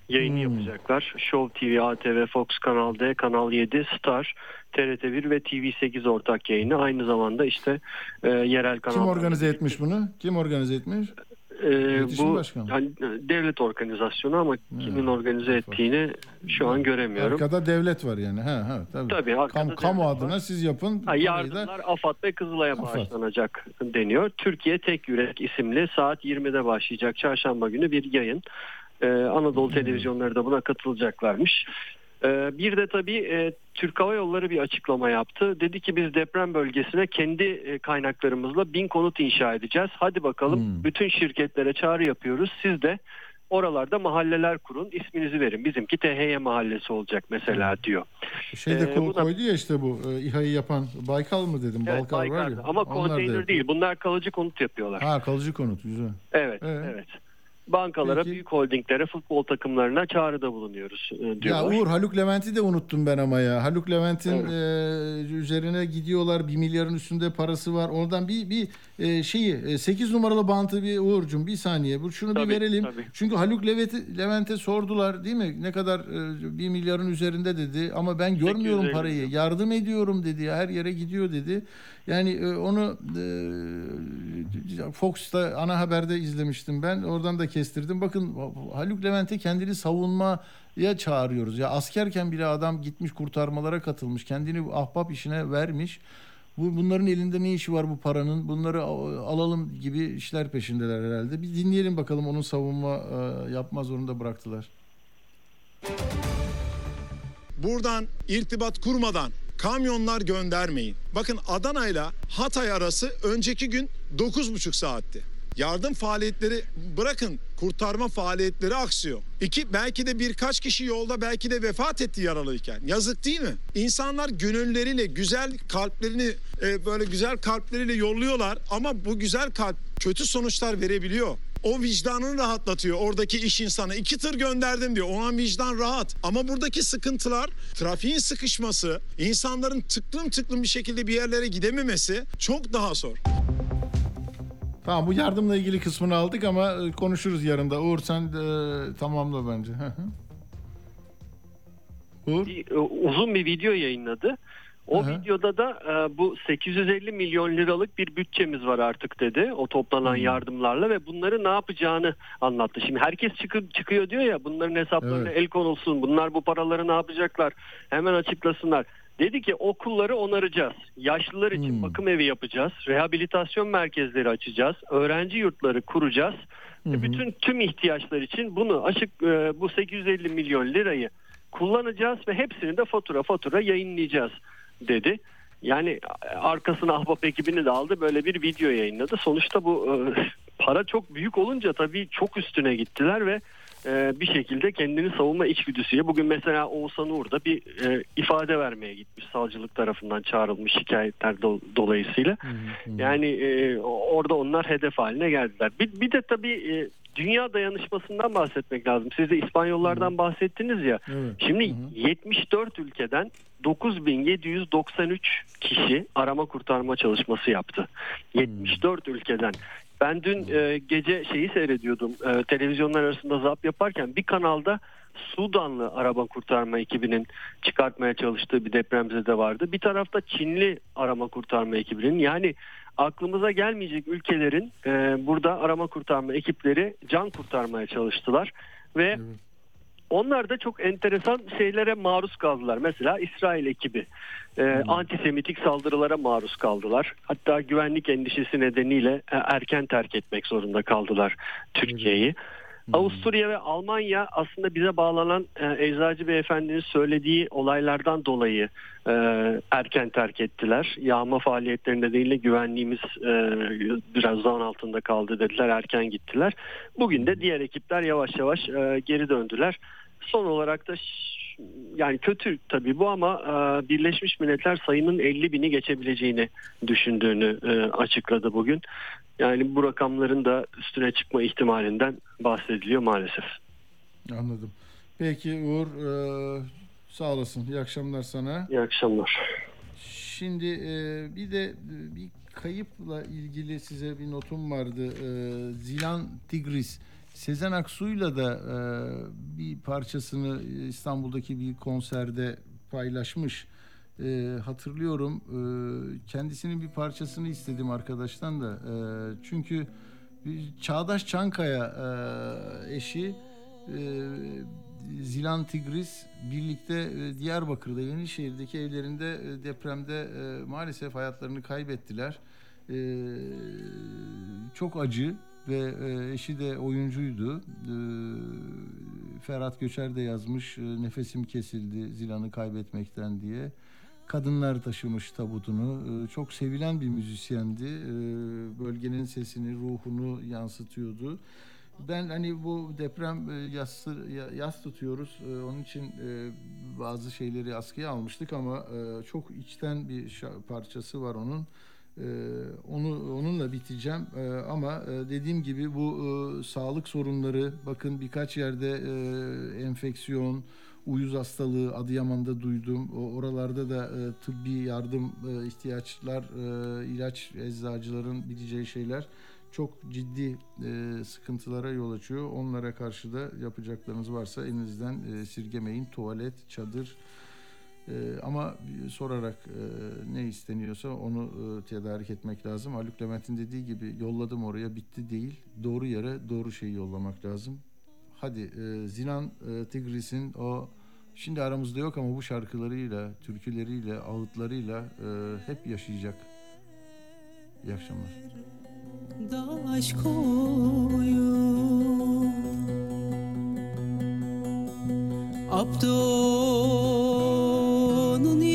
yayını yapacaklar. Show TV, ATV, Fox Kanal D, Kanal 7, Star, TRT1 ve TV8 ortak yayını. Aynı zamanda işte e, yerel Kim kanallar. organize etmiş bunu? Kim organize etmiş? Ee, bu Başkanı. hani, e, devlet organizasyonu ama kimin organize ettiğini şu an göremiyorum. Arkada devlet var yani. Ha ha tabii. Tabii, Kam, kamu adına siz yapın. Ha, parayı da- yardımlar AFAD ve Kızılay'a AFAD. bağışlanacak deniyor. Türkiye Tek Yürek isimli saat 20'de başlayacak çarşamba günü bir yayın. Ee, Anadolu televizyonları da buna katılacaklarmış. Ee, bir de tabii e, Türk Hava Yolları bir açıklama yaptı. Dedi ki biz deprem bölgesine kendi e, kaynaklarımızla bin konut inşa edeceğiz. Hadi bakalım bütün şirketlere çağrı yapıyoruz. Siz de oralarda mahalleler kurun isminizi verin. Bizimki THY mahallesi olacak mesela diyor. Şey de Ee, ko- bu da- koydu ya işte bu e, İHA'yı yapan Baykal mı dedim? Evet, Balkar var ya. Ama konteyner değil. Bunlar kalıcı konut yapıyorlar. Ha kalıcı konut güzel. Evet, Evet. evet. Bankalara, Peki. büyük holdinglere, futbol takımlarına çağrıda bulunuyoruz e, Ya diyorlar. Uğur Haluk Levent'i de unuttum ben ama ya. Haluk Levent'in e, üzerine gidiyorlar. Bir milyarın üstünde parası var. Oradan bir bir e, şeyi 8 numaralı bantı bir Uğur'cum bir saniye. Bu şunu Tabii, bir verelim. tabii. Çünkü Haluk Levent'e sordular değil mi? Ne kadar e, bir milyarın üzerinde dedi. Ama ben görmüyorum 850 parayı. Yardım ediyorum dedi. Her yere gidiyor dedi. Yani e, onu e, Fox'ta ana haberde izlemiştim ben. Oradan da kestirdim. Bakın Haluk Levent'e kendini savunmaya çağırıyoruz. Ya askerken bile adam gitmiş kurtarmalara katılmış. Kendini ahbap işine vermiş. Bu bunların elinde ne işi var bu paranın? Bunları alalım gibi işler peşindeler herhalde. Bir dinleyelim bakalım onun savunma e, yapma zorunda bıraktılar. Buradan irtibat kurmadan kamyonlar göndermeyin. Bakın Adana ile Hatay arası önceki gün 9,5 saatti. Yardım faaliyetleri bırakın kurtarma faaliyetleri aksıyor. İki belki de birkaç kişi yolda belki de vefat etti yaralıyken. Yazık değil mi? İnsanlar gönülleriyle güzel kalplerini e, böyle güzel kalpleriyle yolluyorlar ama bu güzel kalp kötü sonuçlar verebiliyor. O vicdanını rahatlatıyor oradaki iş insanı. iki tır gönderdim diyor. Ona vicdan rahat. Ama buradaki sıkıntılar trafiğin sıkışması, insanların tıklım tıklım bir şekilde bir yerlere gidememesi çok daha zor. Tamam bu yardımla ilgili kısmını aldık ama e, konuşuruz yarın da. Uğur sen e, tamamla bence. Uğur? Bir, e, uzun bir video yayınladı. O videoda da e, bu 850 milyon liralık bir bütçemiz var artık dedi. O toplanan yardımlarla ve bunları ne yapacağını anlattı. Şimdi herkes çıkıp çıkıyor diyor ya bunların hesaplarına Evet. el konulsun. Bunlar bu paraları ne yapacaklar? Hemen açıklasınlar. Dedi ki okulları onaracağız. Yaşlılar için bakım evi yapacağız. Rehabilitasyon merkezleri açacağız. Öğrenci yurtları kuracağız. Ve bütün tüm ihtiyaçlar için bunu açık e, bu 850 milyon lirayı kullanacağız ve hepsini de fatura fatura yayınlayacağız dedi. Yani arkasına ahbap ekibini de aldı böyle bir video yayınladı. Sonuçta bu e, para çok büyük olunca tabii çok üstüne gittiler ve e, bir şekilde kendini savunma içgüdüsüyle bugün mesela Oğuzhan Uğur da bir e, ifade vermeye gitmiş savcılık tarafından çağrılmış şikayetler do- dolayısıyla. Yani e, orada onlar hedef haline geldiler. Bir, bir de tabii e, dünya dayanışmasından bahsetmek lazım. Siz de İspanyollardan bahsettiniz ya. Şimdi 74 ülkeden 9793 kişi arama kurtarma çalışması yaptı. 74 ülkeden. Ben dün e, gece şeyi seyrediyordum. E, televizyonlar arasında zap yaparken bir kanalda Sudanlı arama kurtarma ekibinin çıkartmaya çalıştığı bir depremzede vardı. Bir tarafta Çinli arama kurtarma ekibinin yani aklımıza gelmeyecek ülkelerin e, burada arama kurtarma ekipleri can kurtarmaya çalıştılar ve onlar da çok enteresan şeylere maruz kaldılar. Mesela İsrail ekibi e, antisemitik saldırılara maruz kaldılar. Hatta güvenlik endişesi nedeniyle e, erken terk etmek zorunda kaldılar Türkiye'yi. Avusturya ve Almanya aslında bize bağlanan e, Eczacı Beyefendinin söylediği olaylardan dolayı e, erken terk ettiler. Yağma faaliyetleri nedeniyle güvenliğimiz e, biraz zan altında kaldı dediler erken gittiler. Bugün de diğer ekipler yavaş yavaş e, geri döndüler. Son olarak da yani kötü tabii bu ama e, Birleşmiş Milletler sayının 50 bini geçebileceğini düşündüğünü e, açıkladı bugün. Yani bu rakamların da üstüne çıkma ihtimalinden bahsediliyor maalesef. Anladım. Peki Uğur e, sağ olasın. İyi akşamlar sana. İyi akşamlar. Şimdi e, bir de bir kayıpla ilgili size bir notum vardı. E, Zilan Tigris. Sezen Aksu'yla da e, bir parçasını İstanbul'daki bir konserde paylaşmış. E, hatırlıyorum. E, kendisinin bir parçasını istedim arkadaştan da. E, çünkü Çağdaş Çankaya e, eşi e, Zilan Tigris birlikte e, Diyarbakır'da Yenişehir'deki evlerinde e, depremde e, maalesef hayatlarını kaybettiler. Çok acı ve e, eşi de oyuncuydu. E, Ferhat Göçer de yazmış e, nefesim kesildi Zilan'ı kaybetmekten diye. Kadınlar taşımış tabutunu. Çok sevilen bir müzisyendi. Bölgenin sesini, ruhunu yansıtıyordu. Ben hani bu deprem e, yası, ya- yas tutuyoruz. Onun için bazı şeyleri askıya almıştık ama çok içten bir parçası var onun. E, Onu onunla biteceğim E, ama e, dediğim gibi bu e, sağlık sorunları bakın birkaç yerde e, enfeksiyon, uyuz hastalığı Adıyaman'da duydum. Oralarda da tıbbi yardım ihtiyaçlar, ilaç eczacıların bileceği şeyler çok ciddi sıkıntılara yol açıyor. Onlara karşı da yapacaklarınız varsa elinizden esirgemeyin. Tuvalet, çadır e, ama sorarak e, ne isteniyorsa onu e, tedarik etmek lazım. Haluk Levent'in dediği gibi yolladım oraya bitti değil. Doğru yere doğru şeyi yollamak lazım. Hadi e, Zinan e, Tigris'in o şimdi aramızda yok ama bu şarkılarıyla, türküleriyle, ağıtlarıyla hep yaşayacak. İyi akşamlar. Daş koyun Abdo'nun yerine